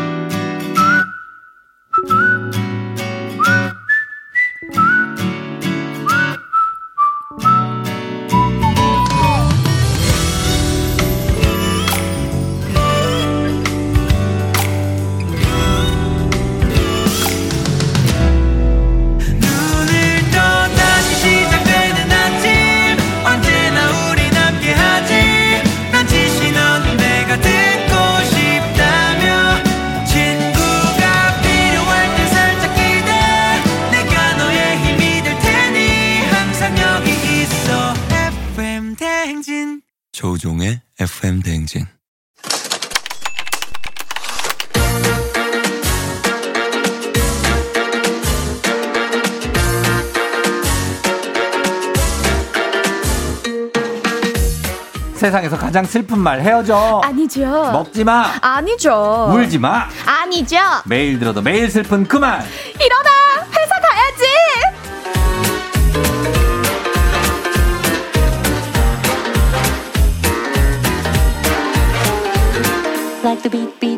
FM 대행진. 세상에서 가장 슬픈 말 헤어져. 아니죠. 먹지 마. 아니죠. 울지 마. 아니죠. 매일 들어도 매일 슬픈 그 말. 일어나! Beat, beat,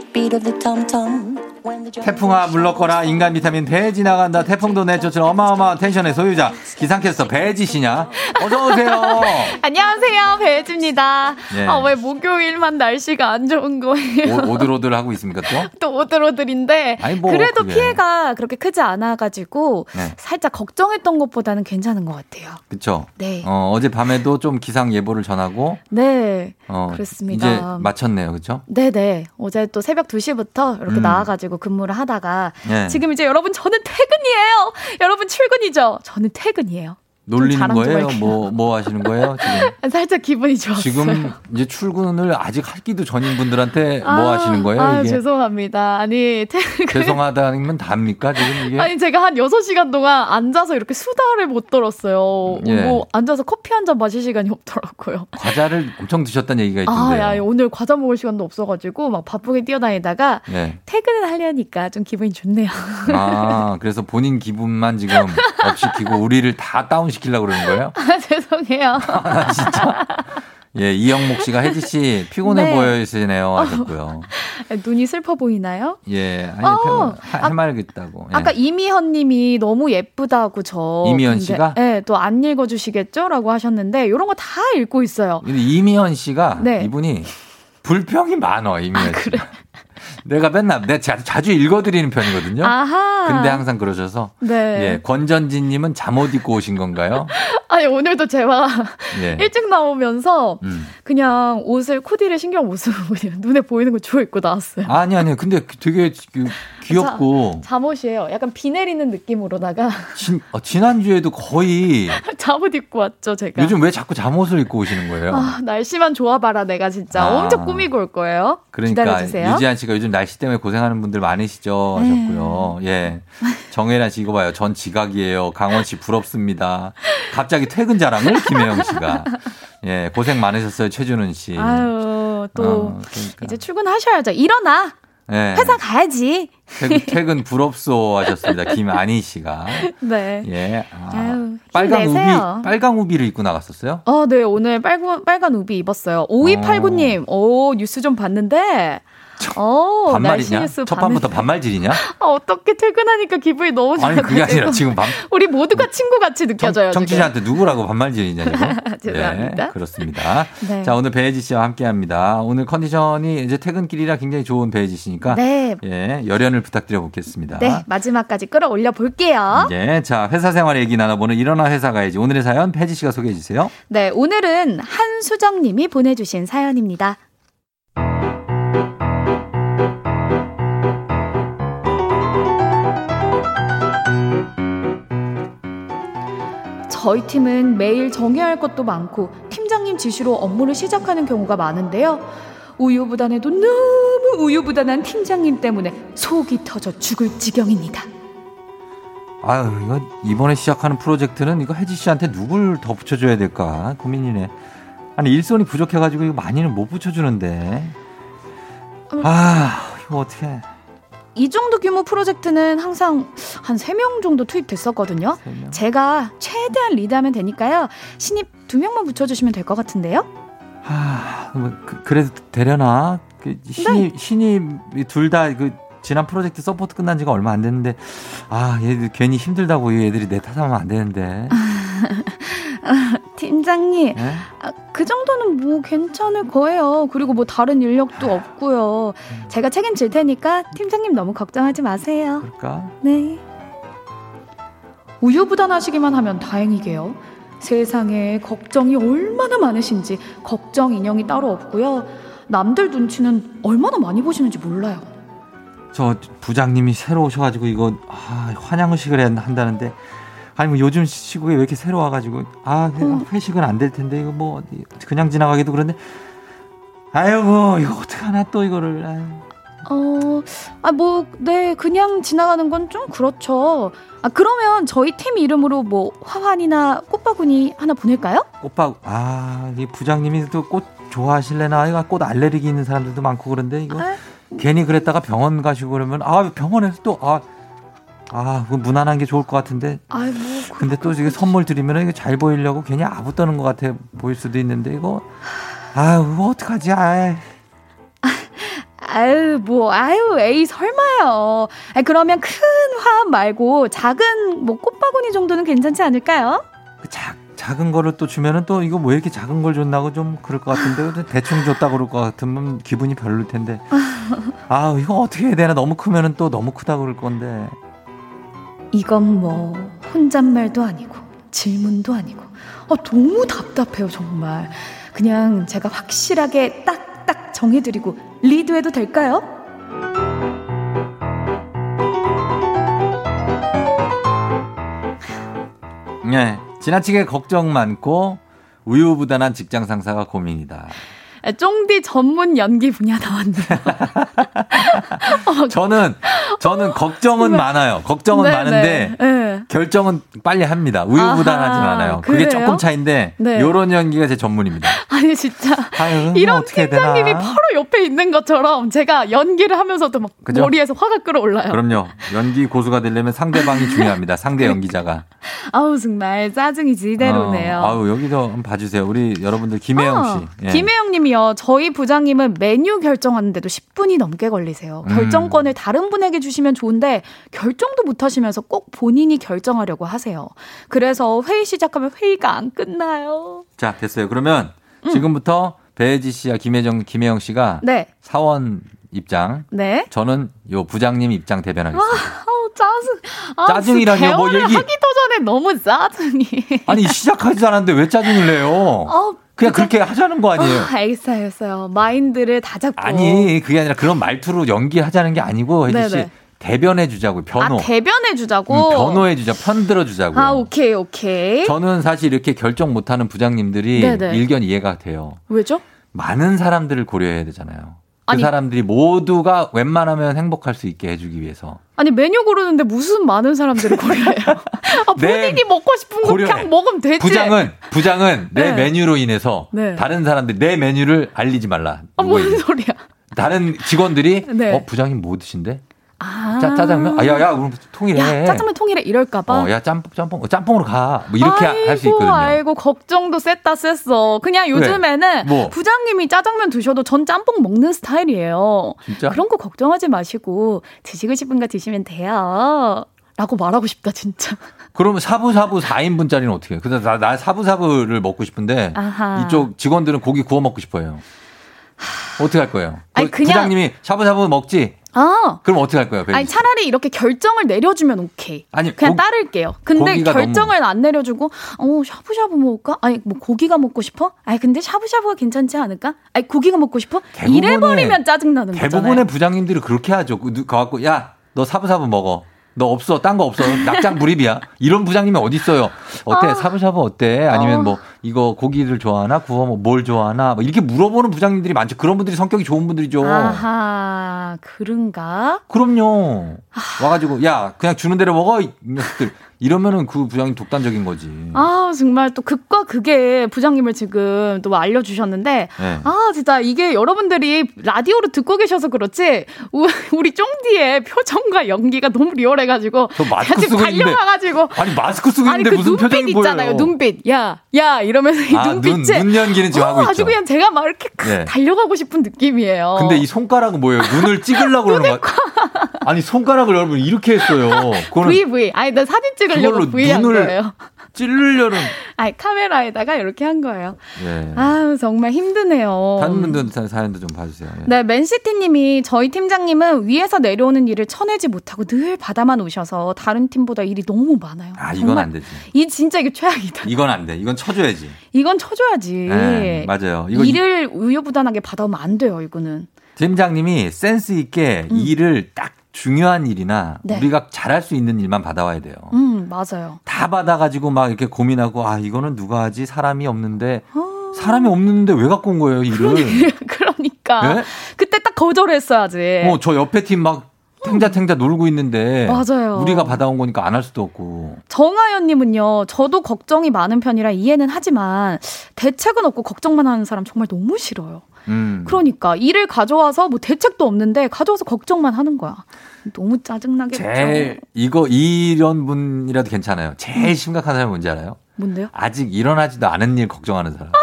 태풍아 물러거라 인간 비타민 배 지나간다 태풍도 내쫓을 어마어마한 텐션의 소유자 기상캐스터 배지시냐 어서 오세요 안녕하세요. 배혜지입니다. 예. 아, 왜 목요일만 날씨가 안 좋은 거예요? 오, 오들오들 하고 있습니까 또 또 오들오들인데 아니, 뭐 그래도 그게. 피해가 그렇게 크지 않아가지고 네. 살짝 걱정했던 것보다는 괜찮은 것 같아요. 그쵸 네. 어, 어제 밤에도 좀 기상 예보를 전하고 네, 어, 그렇습니다. 이제 마쳤네요 그쵸 네네. 어제 또 새벽 2 시부터 이렇게 음. 나와가지고 근무를 하다가 네. 지금 이제 여러분 저는 퇴근이에요. 여러분 출근이죠. 저는 퇴근이에요. 놀리는 거예요. 뭐 뭐 하시는 거예요 지금 살짝 기분이 좋았어요. 지금 이제 출근을 아직 하기도 전인 분들한테 뭐 아, 하시는 거예요 아, 이게 죄송합니다. 아니, 퇴근. 죄송하다면 답니까 지금 이게 아니 제가 한 6시간 동안 앉아서 이렇게 수다를 못 들었어요. 예. 뭐 앉아서 커피 한 잔 마실 시간이 없더라고요. 과자를 엄청 드셨다는 얘기가 아, 있던데요 야, 오늘 과자 먹을 시간도 없어가지고 막 바쁘게 뛰어다니다가 예. 퇴근을 하려니까 좀 기분이 좋네요. 아, 그래서 본인 기분만 지금 업시키고 우리를 다 다운 시키려고 그러는 거예요? 아, 죄송해요. 아, 진짜. 예, 이영목 씨가 혜지 씨 피곤해 네. 보이시네요 하셨고요. 눈이 슬퍼 보이나요? 예, 아니, 어, 해- 해맑겠다고. 예. 아까 이미현 님이 너무 예쁘다고 저. 이미현 근데, 씨가? 네, 또안 읽어주시겠죠? 라고 하셨는데, 이런 거 다 읽고 있어요. 근데 이미연 씨가 네. 이분이 불평이 많어, 이미연 씨. 내가 맨날 내가 자, 자주 읽어드리는 편이거든요. 아하. 근데 항상 그러셔서 네. 예, 권전진님은 잠옷 입고 오신 건가요? 아니, 오늘도 제가 예. 일찍 나오면서 음. 그냥 옷을 코디를 신경 못 쓰고 그냥 눈에 보이는 거 주워 입고 나왔어요. 아니 아니 근데 되게 그 귀엽고 잠옷이에요. 약간 비 내리는 느낌으로다가 진, 어, 지난주에도 거의 잠옷 입고 왔죠, 제가. 요즘 왜 자꾸 잠옷을 입고 오시는 거예요? 아, 날씨만 좋아봐라, 내가 진짜. 아. 엄청 꾸미고 올 거예요. 그러니까 기다려주세요. 유지한 씨가 요즘 날씨 때문에 고생하는 분들 많으시죠 하셨고요. 네. 예. 정혜란 씨 이거 봐요. 전 지각이에요. 강원 씨 부럽습니다. 갑자기 퇴근 자랑을 김혜영 씨가. 예, 고생 많으셨어요. 최준은 씨. 아유, 또 어, 그러니까. 이제 출근하셔야죠. 일어나. 예. 회사 가야지. 퇴근, 퇴근 부럽소 하셨습니다. 김안희 씨가. 네. 예. 아, 아유, 빨강 힘내세요. 우비, 빨강 우비를 입고 나갔었어요? 어, 네, 오늘 빨간, 빨간 우비 입었어요. 5289님, 오, 뉴스 좀 봤는데, 어, 반말이냐? 첫 판부터 반말질이냐? 아, 어떻게 퇴근하니까 기분이 너무 좋아요. 아니 그게 아니라 지금 반, 우리 모두가 친구 같이 느껴져요. 청, 취자한테 누구라고 반말질이냐 지금? 죄송합니다. 네, 그렇습니다. 네. 자 오늘 배혜지 씨와 함께합니다. 오늘 컨디션이 이제 퇴근길이라 굉장히 좋은 배혜지 씨니까 네. 예 열연을 부탁드려 보겠습니다. 네, 마지막까지 끌어올려 볼게요. 예, 자 회사 생활 얘기 나눠보는 일어나 회사 가야지 오늘의 사연 배지 씨가 소개해 주세요. 네, 오늘은 한수정님이 보내주신 사연입니다. 저희 팀은 매일 정해야 할 것도 많고 팀장님 지시로 업무를 시작하는 경우가 많은데요. 우유부단해도 너무 우유부단한 팀장님 때문에 속이 터져 죽을 지경입니다. 아유 이거 이번에 시작하는 프로젝트는 이거 혜지 씨한테 누굴 더 붙여줘야 될까 고민이네. 아니 일손이 부족해가지고 이거 많이는 못 붙여주는데. 아 이거 어떻게? 이 정도 규모 프로젝트는 항상 한 3명 정도 투입됐었거든요. 제가 최대한 리드하면 되니까요. 신입 2명만 붙여주시면 될 것 같은데요. 아, 뭐 그, 그래도 되려나? 그 신입 신입 둘다 그 지난 프로젝트 support 끝난 지가 얼마 안 됐는데 아 얘들 괜히 힘들다고 이 애들이 내 탓하면 안 되는데. 팀장님, 네? 아, 그 정도는 뭐 괜찮을 거예요. 그리고 뭐 다른 인력도 없고요. 제가 책임질 테니까 팀장님 너무 걱정하지 마세요. 그럴까? 네. 우유부단하시기만 하면 다행이게요. 세상에 걱정이 얼마나 많으신지 걱정 인형이 따로 없고요. 남들 눈치는 얼마나 많이 보시는지 몰라요. 저 부장님이 새로 오셔가지고 이거 아, 환영식을 한- 한다는데 아니 뭐 요즘 시국에 왜 이렇게 새로 와가지고 아 그냥 회식은 안 될 텐데 이거 뭐 그냥 지나가기도 그런데 아이고 이거 어떡 하나 또 이거를 아유. 어, 아, 뭐, 네, 그냥 지나가는 건 좀 그렇죠. 아, 그러면 저희 팀 이름으로 뭐, 화환이나 꽃바구니 하나 보낼까요? 꽃박 아이 부장님이 또 꽃 좋아하실래나 이거 꽃 알레르기 있는 사람들도 많고 그런데 이거 아, 괜히 그랬다가 병원 가시고 그러면 아 병원에서 또 아 아 그 무난한 게 좋을 것 같은데. 아이, 뭐, 근데 또 이게 선물 드리면 이거 잘 보이려고 괜히 아부 떠는 것 같아 보일 수도 있는데 이거. 아유 이거 어떡하지? 아이. 아유, 뭐, 아유, 에이, 설마요. 아, 그러면 큰 화환 말고 작은 뭐 꽃바구니 정도는 괜찮지 않을까요? 그 작, 작은 거를 또 주면은 또 이거 왜 이렇게 작은 걸 줬나고 좀 그럴 것 같은데. 대충 줬다 그럴 것 같으면 기분이 별로일 텐데. 아 이거 어떻게 해야 되나? 너무 크면은 또 너무 크다 그럴 건데 이건 뭐, 혼잣말도 아니고, 질문도 아니고, 어, 너무 답답해요, 정말. 그냥 제가 확실하게 딱딱 정해드리고, 리드해도 될까요? 네 지나치게 걱정 많고 우유부단한 직장 상사가 고민이다 아, 쫑디 전문 연기 분야 나왔네요. 저는 저는 걱정은 많아요 걱정은 네, 많은데 네, 네. 결정은 빨리 합니다 우유부단하진 않아요 그게 그래요? 조금 차인데 네. 요런 연기가 제 전문입니다 아니 진짜 아유, 뭐 이런? 팀장님이 바로 옆에 있는 것처럼 제가 연기를 하면서도 막 그죠? 머리에서 화가 끌어올라요. 그럼요 연기 고수가 되려면 상대방이 중요합니다 상대 연기자가 아우 정말 짜증이 지대로네요. 어, 아우 여기도 한번 봐주세요. 우리 여러분들 김혜영 씨. 예. 어, 김혜영님이 요. 저희 부장님은 메뉴 결정하는데도 10분이 넘게 걸리세요. 음. 결정권을 다른 분에게 주시면 좋은데 결정도 못 하시면서 꼭 본인이 결정하려고 하세요. 그래서 회의 시작하면 회의가 안 끝나요. 자 됐어요. 그러면 지금부터 배혜지 씨와 김혜정, 김혜영 씨가 음. 네, 사원 입장, 네. 저는 요 부장님 입장 대변하겠습니다. 아우 짜증. 아, 짜증이라뇨? 뭐 얘기- 하기도 전에 너무 짜증이. 아니 시작하지도 않았는데 왜 짜증을 내요? 어, 그냥 그렇게 하자는 거 아니에요? 아, 알겠어요, 알겠어요. 마인드를 다 잡고. 아니 그게 아니라 그런 말투로 연기하자는 게 아니고 혜지 씨 네네. 대변해 주자고 변호. 아, 대변해 주자고. 음, 변호해 주자. 편 들어 주자고. 아, 오케이, 오케이. 저는 사실 이렇게 결정 못 하는 부장님들이 네네. 일견 이해가 돼요. 왜죠? 많은 사람들을 고려해야 되잖아요. 그 아니. 사람들이 모두가 웬만하면 행복할 수 있게 해주기 위해서. 아니 메뉴 고르는데 무슨 많은 사람들을 고려해요? 아, 본인이 네, 먹고 싶은 거 고려해. 그냥 먹으면 되지. 부장은 부장은 내 네. 메뉴로 인해서 네. 다른 사람들 내 메뉴를 알리지 말라. 아, 무슨. 소리야? 다른 직원들이 네. 어 부장님 뭐 드신데? 아, 짜, 짜장면? 아, 야, 야, 그럼 통일해. 야, 짜장면 통일해 이럴까봐. 어, 야, 짬뽕, 짬뽕, 어, 짬뽕으로 가. 뭐 이렇게 할 수 있거든요. 아이고 걱정도 셌다 셌어. 그냥 요즘에는 뭐? 부장님이 짜장면 드셔도 전 짬뽕 먹는 스타일이에요. 진짜? 그런 거 걱정하지 마시고 드시고 싶은 거 드시면 돼요. 라고 말하고 싶다 진짜. 그러면 사부사부 4인분짜리는 어떻게 해요? 근데 나, 나 사부사부를 먹고 싶은데 아하. 이쪽 직원들은 고기 구워 먹고 싶어요. 어떻게 할 거예요? 아니, 그 그냥- 부장님이 샤브샤브 먹지? 아. 그럼 어떻게 할 거예요? 아니 차라리 이렇게 결정을 내려주면 오케이. 아니, 그냥 고- 따를게요. 근데 결정을 안 내려주고 어 샤브샤브 먹을까? 아니 뭐 고기가 먹고 싶어? 아니 근데 샤브샤브가 괜찮지 않을까? 아니 고기가 먹고 싶어? 대부분의- 이래 버리면 짜증 나는 거잖아요. 대부분의 부장님들이 그렇게 하죠. 그, 누- 가갖고 야, 너 사부사부 먹어. 너 없어. 딴 거 없어. 낙장 불입이야. 이런 부장님이 어디 있어요? 어때? 아. 사부사부 어때? 아니면 어. 뭐 이거 고기를 좋아하나? 구워 뭐뭘 좋아하나? 뭐 이렇게 물어보는 부장님들이 많죠. 그런 분들이 성격이 좋은 분들이죠. 아하 그런가? 그럼요. 와가지고 야 그냥 주는 대로 먹어 이 녀석들. 이러면은 그 부장님 독단적인 거지. 아 정말 또 극과 극의 부장님을 지금 또 알려주셨는데 네. 아 진짜 이게 여러분들이 라디오로 듣고 계셔서 그렇지 우- 우리 쫑디의 표정과 연기가 너무 리얼해가지고 저 마스크 쓰고 있는데. 달려와가지고 아니 마스크 쓰고 아니 있는데 그 무슨 눈빛 표정이 있잖아요 보여요? 눈빛 야야 이러면서 이 아, 눈, 눈빛에 눈 연기는 지금 어, 하고 아주 있죠. 그냥 제가 막 이렇게 네. 달려가고 싶은 느낌이에요 근데 이 손가락은 뭐예요? 눈을 찍으려고 그러는 거야? 아니 손가락을 여러분 이렇게 했어요. 그거는 V V 아니 나 사진 찍으려고 V 한 눈을 거예요 찌르려는. 아니 카메라에다가 이렇게 한 거예요 예. 아유 정말 힘드네요 다른 분들 사- 사연도 좀 봐주세요. 예. 네, 맨시티님이 저희 팀장님은 위에서 내려오는 일을 쳐내지 못하고 늘 받아만 오셔서 다른 팀보다 일이 너무 많아요. 아 이건 안 되지. 이 진짜 이게 최악이다. 이건 안 돼. 이건 쳐줘야지. 이건 쳐줘야지. 네, 맞아요. 이거 일을 우유부단하게 받아오면 안 돼요. 이거는. 팀장님이 센스 있게 음. 일을 딱 중요한 일이나 네. 우리가 잘할 수 있는 일만 받아와야 돼요. 음, 맞아요. 다 받아가지고 막 이렇게 고민하고 아 이거는 누가 하지 사람이 없는데 사람이 없는데 왜 갖고 온 거예요 일을? 그러니까. 네? 그때 딱 거절했어야지. 어저 옆에 팀 막 탱자탱자 놀고 있는데 맞아요. 우리가 받아온 거니까 안 할 수도 없고 정하연님은요, 저도 걱정이 많은 편이라 이해는 하지만 대책은 없고 걱정만 하는 사람 정말 너무 싫어요. 음. 그러니까 일을 가져와서 뭐 대책도 없는데 가져와서 걱정만 하는 거야. 너무 짜증나겠죠. 제일 이거 이런 분이라도 괜찮아요. 제일 심각한 사람이 뭔지 알아요? 뭔데요? 아직 일어나지도 않은 일 걱정하는 사람.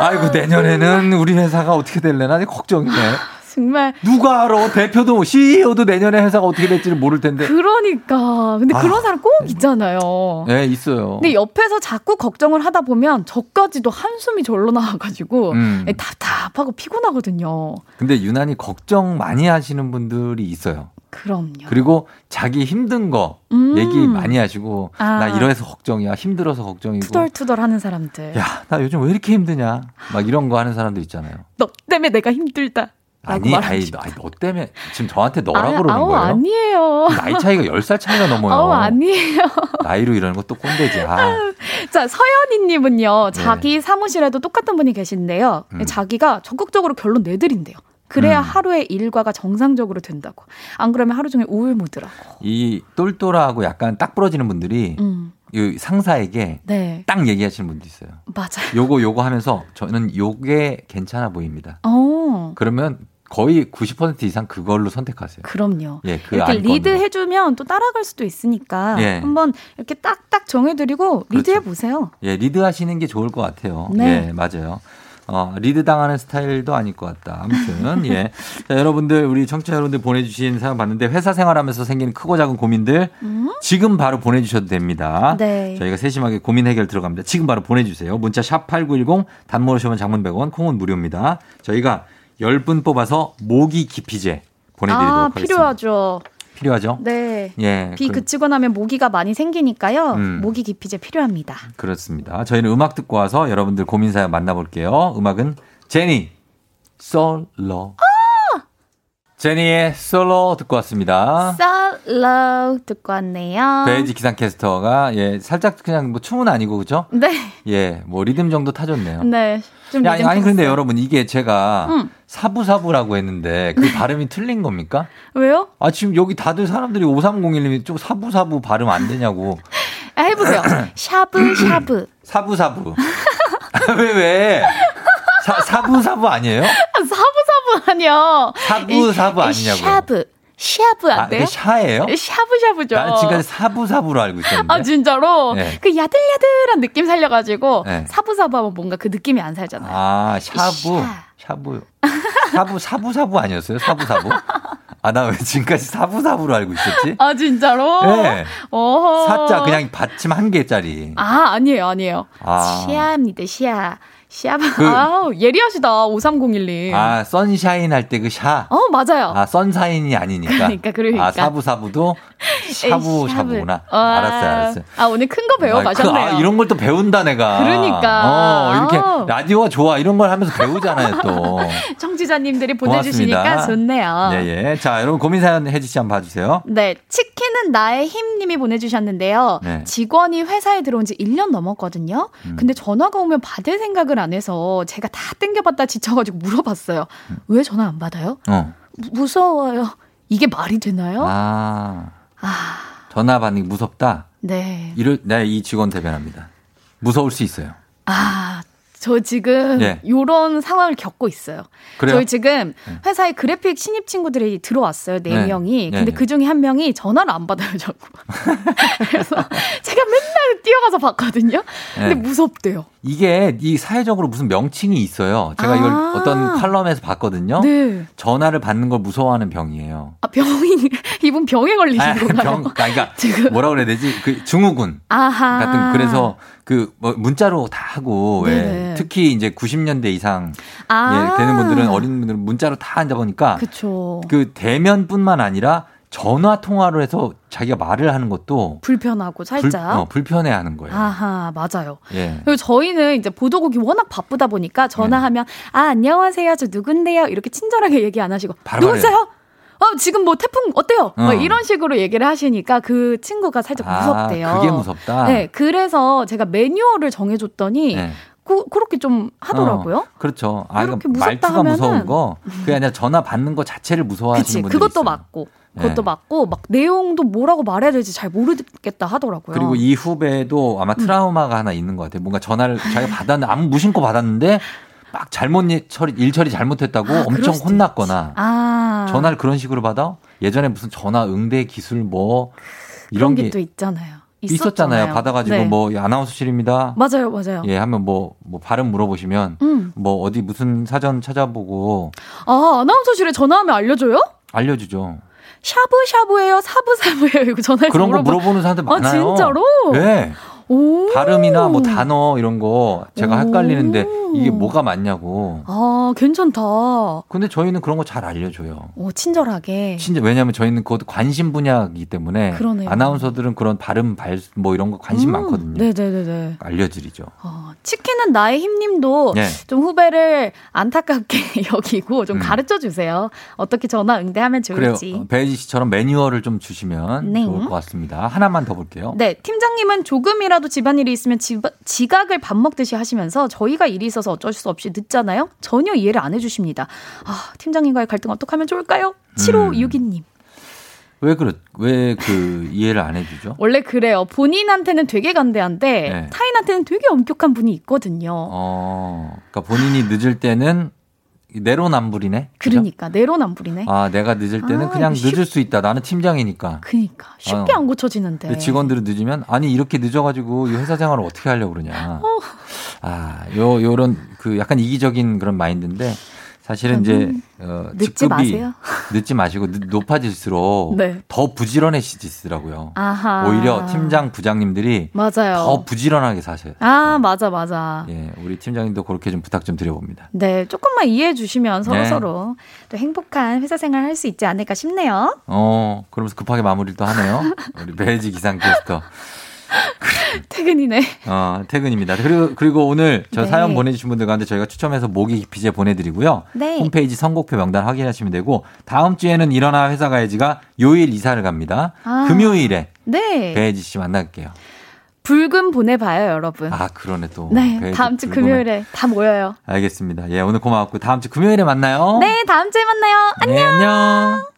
아이고 내년에는 우리 회사가 어떻게 될래나 걱정이네. 정말 누가 알아? 대표도 CEO도 내년에 회사가 어떻게 될지를 모를 텐데. 그러니까 근데 아. 그런 사람 꼭 있잖아요. 네 있어요. 근데 옆에서 자꾸 걱정을 하다 보면 저까지도 한숨이 절로 나와가지고 음. 답답하고 피곤하거든요. 근데 유난히 걱정 많이 하시는 분들이 있어요. 그럼요. 그리고 자기 힘든 거 음. 얘기 많이 하시고 아. 나 이래서 걱정이야 힘들어서 걱정이고 투덜투덜 하는 사람들. 야 나 요즘 왜 이렇게 힘드냐 막 이런 거 하는 사람들 있잖아요. 너 때문에 내가 힘들다. 아니, 아니, 너, 아니, 너 때문에 지금 저한테 너라 그러는 아우, 거예요? 아니에요. 나이 차이가 10살 차이가 넘어요. 아우, 아니에요. 나이로 이러는 것도 꼰대지. 아, 자, 서연이 님은요, 네. 자기 사무실에도 똑같은 분이 계신데요. 음. 자기가 적극적으로 결론 내드린대요. 그래야 음. 하루의 일과가 정상적으로 된다고. 안 그러면 하루 종일 우울무드라고. 이 똘똘하고 약간 딱 부러지는 분들이 음. 이 상사에게 네. 딱 얘기하시는 분도 있어요. 맞아요. 요거 요거 하면서 저는 요게 괜찮아 보입니다. 어. 그러면 거의 90% 이상 그걸로 선택하세요. 그럼요. 예, 그 이렇게 안 리드 거는. 해주면 또 따라갈 수도 있으니까 예. 한번 이렇게 딱딱 정해드리고 리드 해보세요. 예, 리드 하시는 게 좋을 것 같아요. 네. 예, 맞아요. 어, 리드 당하는 스타일도 아닐 것 같다. 아무튼, 예. 자, 여러분들, 우리 청취자 여러분들 보내주신 사연 봤는데, 회사 생활하면서 생기는 크고 작은 고민들, 지금 바로 보내주셔도 됩니다. 네. 저희가 세심하게 고민 해결 들어갑니다. 지금 바로 보내주세요. 문자 샵 8910, 단문 오시면 장문 100원, 콩은 무료입니다. 저희가 10분 뽑아서 모기 기피제 보내드리도록 아, 하겠습니다. 필요하죠. 필요하죠? 네. 예. 비 그- 그치고 나면 모기가 많이 생기니까요. 음. 모기 기피제 필요합니다. 그렇습니다. 저희는 음악 듣고 와서 여러분들 고민 사연 만나볼게요. 음악은 제니 솔로. 제니의 솔로 듣고 왔습니다. 솔로 듣고 왔네요. 베이지 기상캐스터가 예 살짝 그냥 뭐 춤은 아니고 그죠? 네. 예, 뭐 리듬 정도 타줬네요. 네. 아니, 아니 근데. 여러분 이게 제가 음. 사부사부라고 했는데 그 발음이 틀린 겁니까? 왜요? 아 지금 여기 다들 사람들이 5301님이 좀 사부사부 발음 안 되냐고. 아, 해보세요. 샤브 샤브. 사부사부. 왜 왜? 사, 사부사부 아니에요? 사부 사부 아니요. 사부사부 아니냐고요. 샤브. 샤브 안 아, 돼요? 그게 샤예요? 샤브샤브죠. 나는 지금까지 사부사부로 알고 있었는데. 아 진짜로 네. 그 야들야들한 느낌 살려가지고 네. 사부사부 하면 뭔가 그 느낌이 안 살잖아요. 아, 샤부. 샤부. 사부, 사부사부 아니었어요? 사부사부? 아, 나 왜 지금까지 사부사부로 알고 있었지? 아 진짜로? 네. 어허. 사자 그냥 받침 한 개짜리. 아 아니에요 아니에요. 아. 시아입니다 시아. 시아바. 그- 아우 예리하시다 5301님. 아, 선샤인 할 때 그 샤. 어 맞아요. 아, 선사인이 아니니까. 그러니까, 그러니까. 아, 사부사부도 샤부샤부구나. 아, 알았어요, 알았어요. 아 오늘 큰 거 배워 아, 그, 가셨네요. 아, 이런 걸 또 배운다, 내가. 그러니까. 어, 이렇게 아우. 라디오가 좋아. 이런 걸 하면서 배우잖아요, 또. 청취자님들이 보내주시니까 고맙습니다. 좋네요. 예, 예. 자, 여러분 고민 사연 혜지 씨 한번 봐주세요. 네, 치킨은 나의 힘님이 보내주셨는데요. 네. 직원이 회사에 들어온 지 1년 넘었거든요. 음. 근데 전화가 오면 받을 생각을 안 해서 제가 다 땡겨봤다 지쳐가지고 물어봤어요. 음. 왜 전화 안 받아요? 어. 무- 무서워요. 이게 말이 되나요? 아. 아, 전화 받는 게 무섭다. 네. 이럴, 네, 이 직원 대변합니다. 무서울 수 있어요. 아, 저 지금 예. 요런 상황을 겪고 있어요. 그래요? 저희 지금 회사에 그래픽 신입 친구들이 들어왔어요. 네, 네. 명이. 네, 근데 네. 그 중에 한 명이 전화를 안 받아요, 자꾸. 그래서 제가 맨날 뛰어가서 봤거든요. 근데 네. 무섭대요. 이게 이 사회적으로 무슨 명칭이 있어요. 제가 이걸 아. 어떤 칼럼에서 봤거든요. 네. 전화를 받는 걸 무서워하는 병이에요. 아, 병이, 이분 병에 걸리신 아, 건가요? 병, 아, 그러니까 뭐라 그래야 되지? 그 증후군 아하. 같은 그래서 그 뭐 문자로 다 하고 왜 네네. 특히 이제 90년대 이상 아. 예, 되는 분들은 어린 분들은 문자로 다 한다 보니까 그쵸. 그 대면뿐만 아니라 전화 통화로 해서 자기가 말을 하는 것도 불편하고 불, 살짝. 어, 불편해 하는 거예요. 아하, 맞아요. 예. 그리고 저희는 이제 보도국이 워낙 바쁘다 보니까 전화하면 아 안녕하세요 저 누군데요 이렇게 친절하게 얘기 안 하시고 바로 누구세요? 어 지금 뭐 태풍 어때요? 뭐 어. 이런 식으로 얘기를 하시니까 그 친구가 살짝 아, 무섭대요. 그게 무섭다. 네, 그래서 제가 매뉴얼을 정해줬더니 네. 그, 그렇게 좀 하더라고요. 어, 그렇죠. 아, 이거 그렇게 무섭다 말투가 하면은 무서운 거, 그게 아니라 전화 받는 거 자체를 무서워하시는 분들 그것도 있어요. 맞고. 그것도 네. 맞고 막 내용도 뭐라고 말해야 될지 잘 모르겠다 하더라고요. 그리고 이 후배도 아마 트라우마가 하나 있는 것 같아요. 뭔가 전화를 자기가 받았는데 아무 무심코 받았는데 막 잘못 일 처리, 일 처리 잘못했다고 아, 엄청 혼났거나 아 전화를 그런 식으로 받아? 예전에 무슨 전화 응대 기술 뭐 이런 게게또 있잖아요. 있었잖아요. 있었잖아요. 받아가지고 네. 뭐 아나운서실입니다. 맞아요, 맞아요. 예, 하면 뭐, 뭐 발음 물어보시면 음. 뭐 어디 무슨 사전 찾아보고 아 아나운서실에 전화하면 알려줘요? 알려주죠. 샤브샤브예요, 사브사브예요. 이거 전화해서 그런. 물어보는 사람들 아, 많아요. 진짜로? 네. 오. 발음이나 뭐 단어 이런 거 제가 오. 헷갈리는데 이게 뭐가 맞냐고. 아 괜찮다. 근데 저희는 그런 거 잘 알려줘요. 오 친절하게. 진짜 왜냐하면 저희는 그것도 관심 분야이기 때문에 그러네요. 아나운서들은 그런 발음 발 뭐 이런 거 관심 음, 많거든요. 네네네네. 알려드리죠. 어, 치킨은 나의 힘님도 네. 좀 후배를 안타깝게 여기고 좀 음. 가르쳐 주세요. 어떻게 전화 응대하면 그래요. 좋을지. 어, 배지 씨처럼 매뉴얼을 좀 주시면 네. 좋을 것 같습니다. 하나만 더 볼게요. 네, 팀장님은 조금이라도 집안일이 있으면 지, 지각을 밥 먹듯이 하시면서 저희가 일이 있어서 어쩔 수 없이 늦잖아요? 전혀 이해를 안 해주십니다. 아, 팀장님과의 갈등 어떻게 하면 좋을까요? 음. 7562님. 왜 그렇 왜그 이해를 안 해주죠? 원래 그래요. 본인한테는 되게 간대한데 네. 타인한테는 되게 엄격한 분이 있거든요. 어, 그러니까 본인이 늦을 때는 내로남불이네. 그죠? 그러니까 내로남불이네. 아, 내가 늦을 때는 아, 그냥 쉽- 늦을 수 있다. 나는 팀장이니까. 그니까 쉽게 어. 안 고쳐지는데. 직원들은 늦으면 아니 이렇게 늦어가지고 이 회사 생활을 어떻게 하려고 그러냐. 어. 아, 요 요런 그 약간 이기적인 그런 마인드인데 사실은 이제 어, 음. 늦지 직급이 마세요. 늦지 마시고 늦- 높아질수록 네. 더 부지런해지시더라고요. 아하. 오히려 팀장 부장님들이 맞아요. 더 부지런하게 사셔요. 아 맞아 맞아. 예, 우리 팀장님도 그렇게 좀 부탁 좀 드려봅니다. 네, 조금만 이해해 주시면 서로 네. 서로 또 행복한 회사 생활 할 수 있지 않을까 싶네요. 어, 그러면서 급하게 마무리를 또 하네요. 우리 배지 기상 캐스터. 퇴근이네. 어, 퇴근입니다. 그리고, 그리고 오늘 저 네. 사연 보내주신 분들 가운데 저희가 추첨해서 모기 기피제 보내드리고요. 네. 홈페이지 선곡표 명단 확인하시면 되고, 다음 주에는 일어나 회사 가야지가 요일 이사를 갑니다. 아. 금요일에 네. 배혜지 씨 만날게요. 붉은 보내봐요, 여러분. 아, 그러네 또. 네, 다음 주 불금에. 금요일에 다 모여요. 알겠습니다. 예, 오늘 고마웠고, 다음 주 금요일에 만나요. 네, 다음 주에 만나요. 네, 안녕.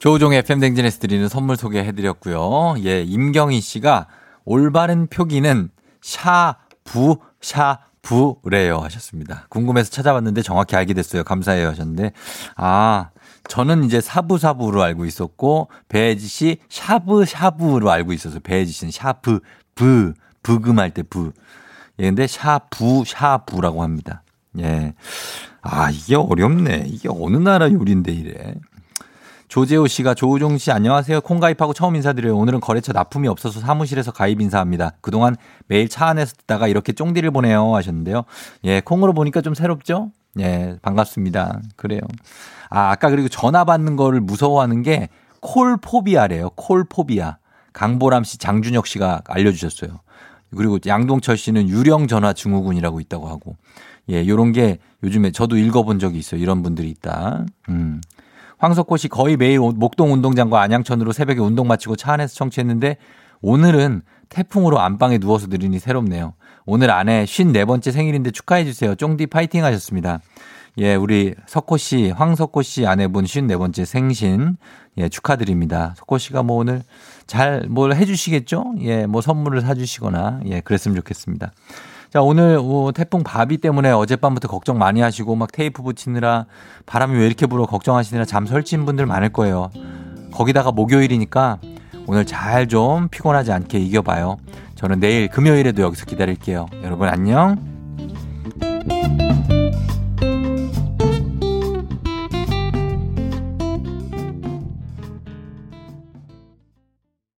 조우종의 FM 댕진에서 드리는 선물 소개해드렸고요. 예, 임경희 씨가 올바른 표기는 샤, 부, 샤, 부래요 하셨습니다. 궁금해서 찾아봤는데 정확히 알게 됐어요. 감사해요 하셨는데 아 저는 이제 사부사부로 알고 있었고 배지 씨 샤브샤브로 알고 있어서 배지 씨는 샤브 브 브금할 때 브. 예, 근데 샤부 샤부라고 합니다. 예. 아 이게 어렵네. 이게 어느 나라 요리인데 이래. 조재호 씨가 조우종 씨 안녕하세요. 콩 가입하고 처음 인사드려요. 오늘은 거래처 납품이 없어서 사무실에서 가입 인사합니다. 그동안 매일 차 안에서 듣다가 이렇게 쫑디를 보내요 하셨는데요. 예, 콩으로 보니까 좀 새롭죠? 예, 반갑습니다. 그래요. 아, 아까 그리고 전화 받는 거를 무서워하는 게 콜포비아래요. 콜포비아. 강보람 씨, 장준혁 씨가 알려주셨어요. 그리고 양동철 씨는 유령 전화 증후군이라고 있다고 하고. 예, 요런 게 요즘에 저도 읽어본 적이 있어요. 이런 분들이 있다. 음. 황석호 씨 거의 매일 목동 운동장과 안양천으로 새벽에 운동 마치고 차 안에서 청취했는데 오늘은 태풍으로 안방에 누워서 들으니 새롭네요. 오늘 아내 54번째 생일인데 축하해 주세요. 쫑디 파이팅 하셨습니다. 예, 우리 석호 씨, 황석호 씨 아내분 54번째 생신 예, 축하드립니다. 석호 씨가 뭐 오늘 잘 뭘 해주시겠죠? 예, 뭐 선물을 사주시거나 예, 그랬으면 좋겠습니다. 자, 오늘 어, 태풍 바비 때문에 어젯밤부터 걱정 많이 하시고 막 테이프 붙이느라 바람이 왜 이렇게 불어 걱정하시느라 잠 설친 분들 많을 거예요. 거기다가 목요일이니까 오늘 잘 좀 피곤하지 않게 이겨봐요. 저는 내일 금요일에도 여기서 기다릴게요. 여러분 안녕.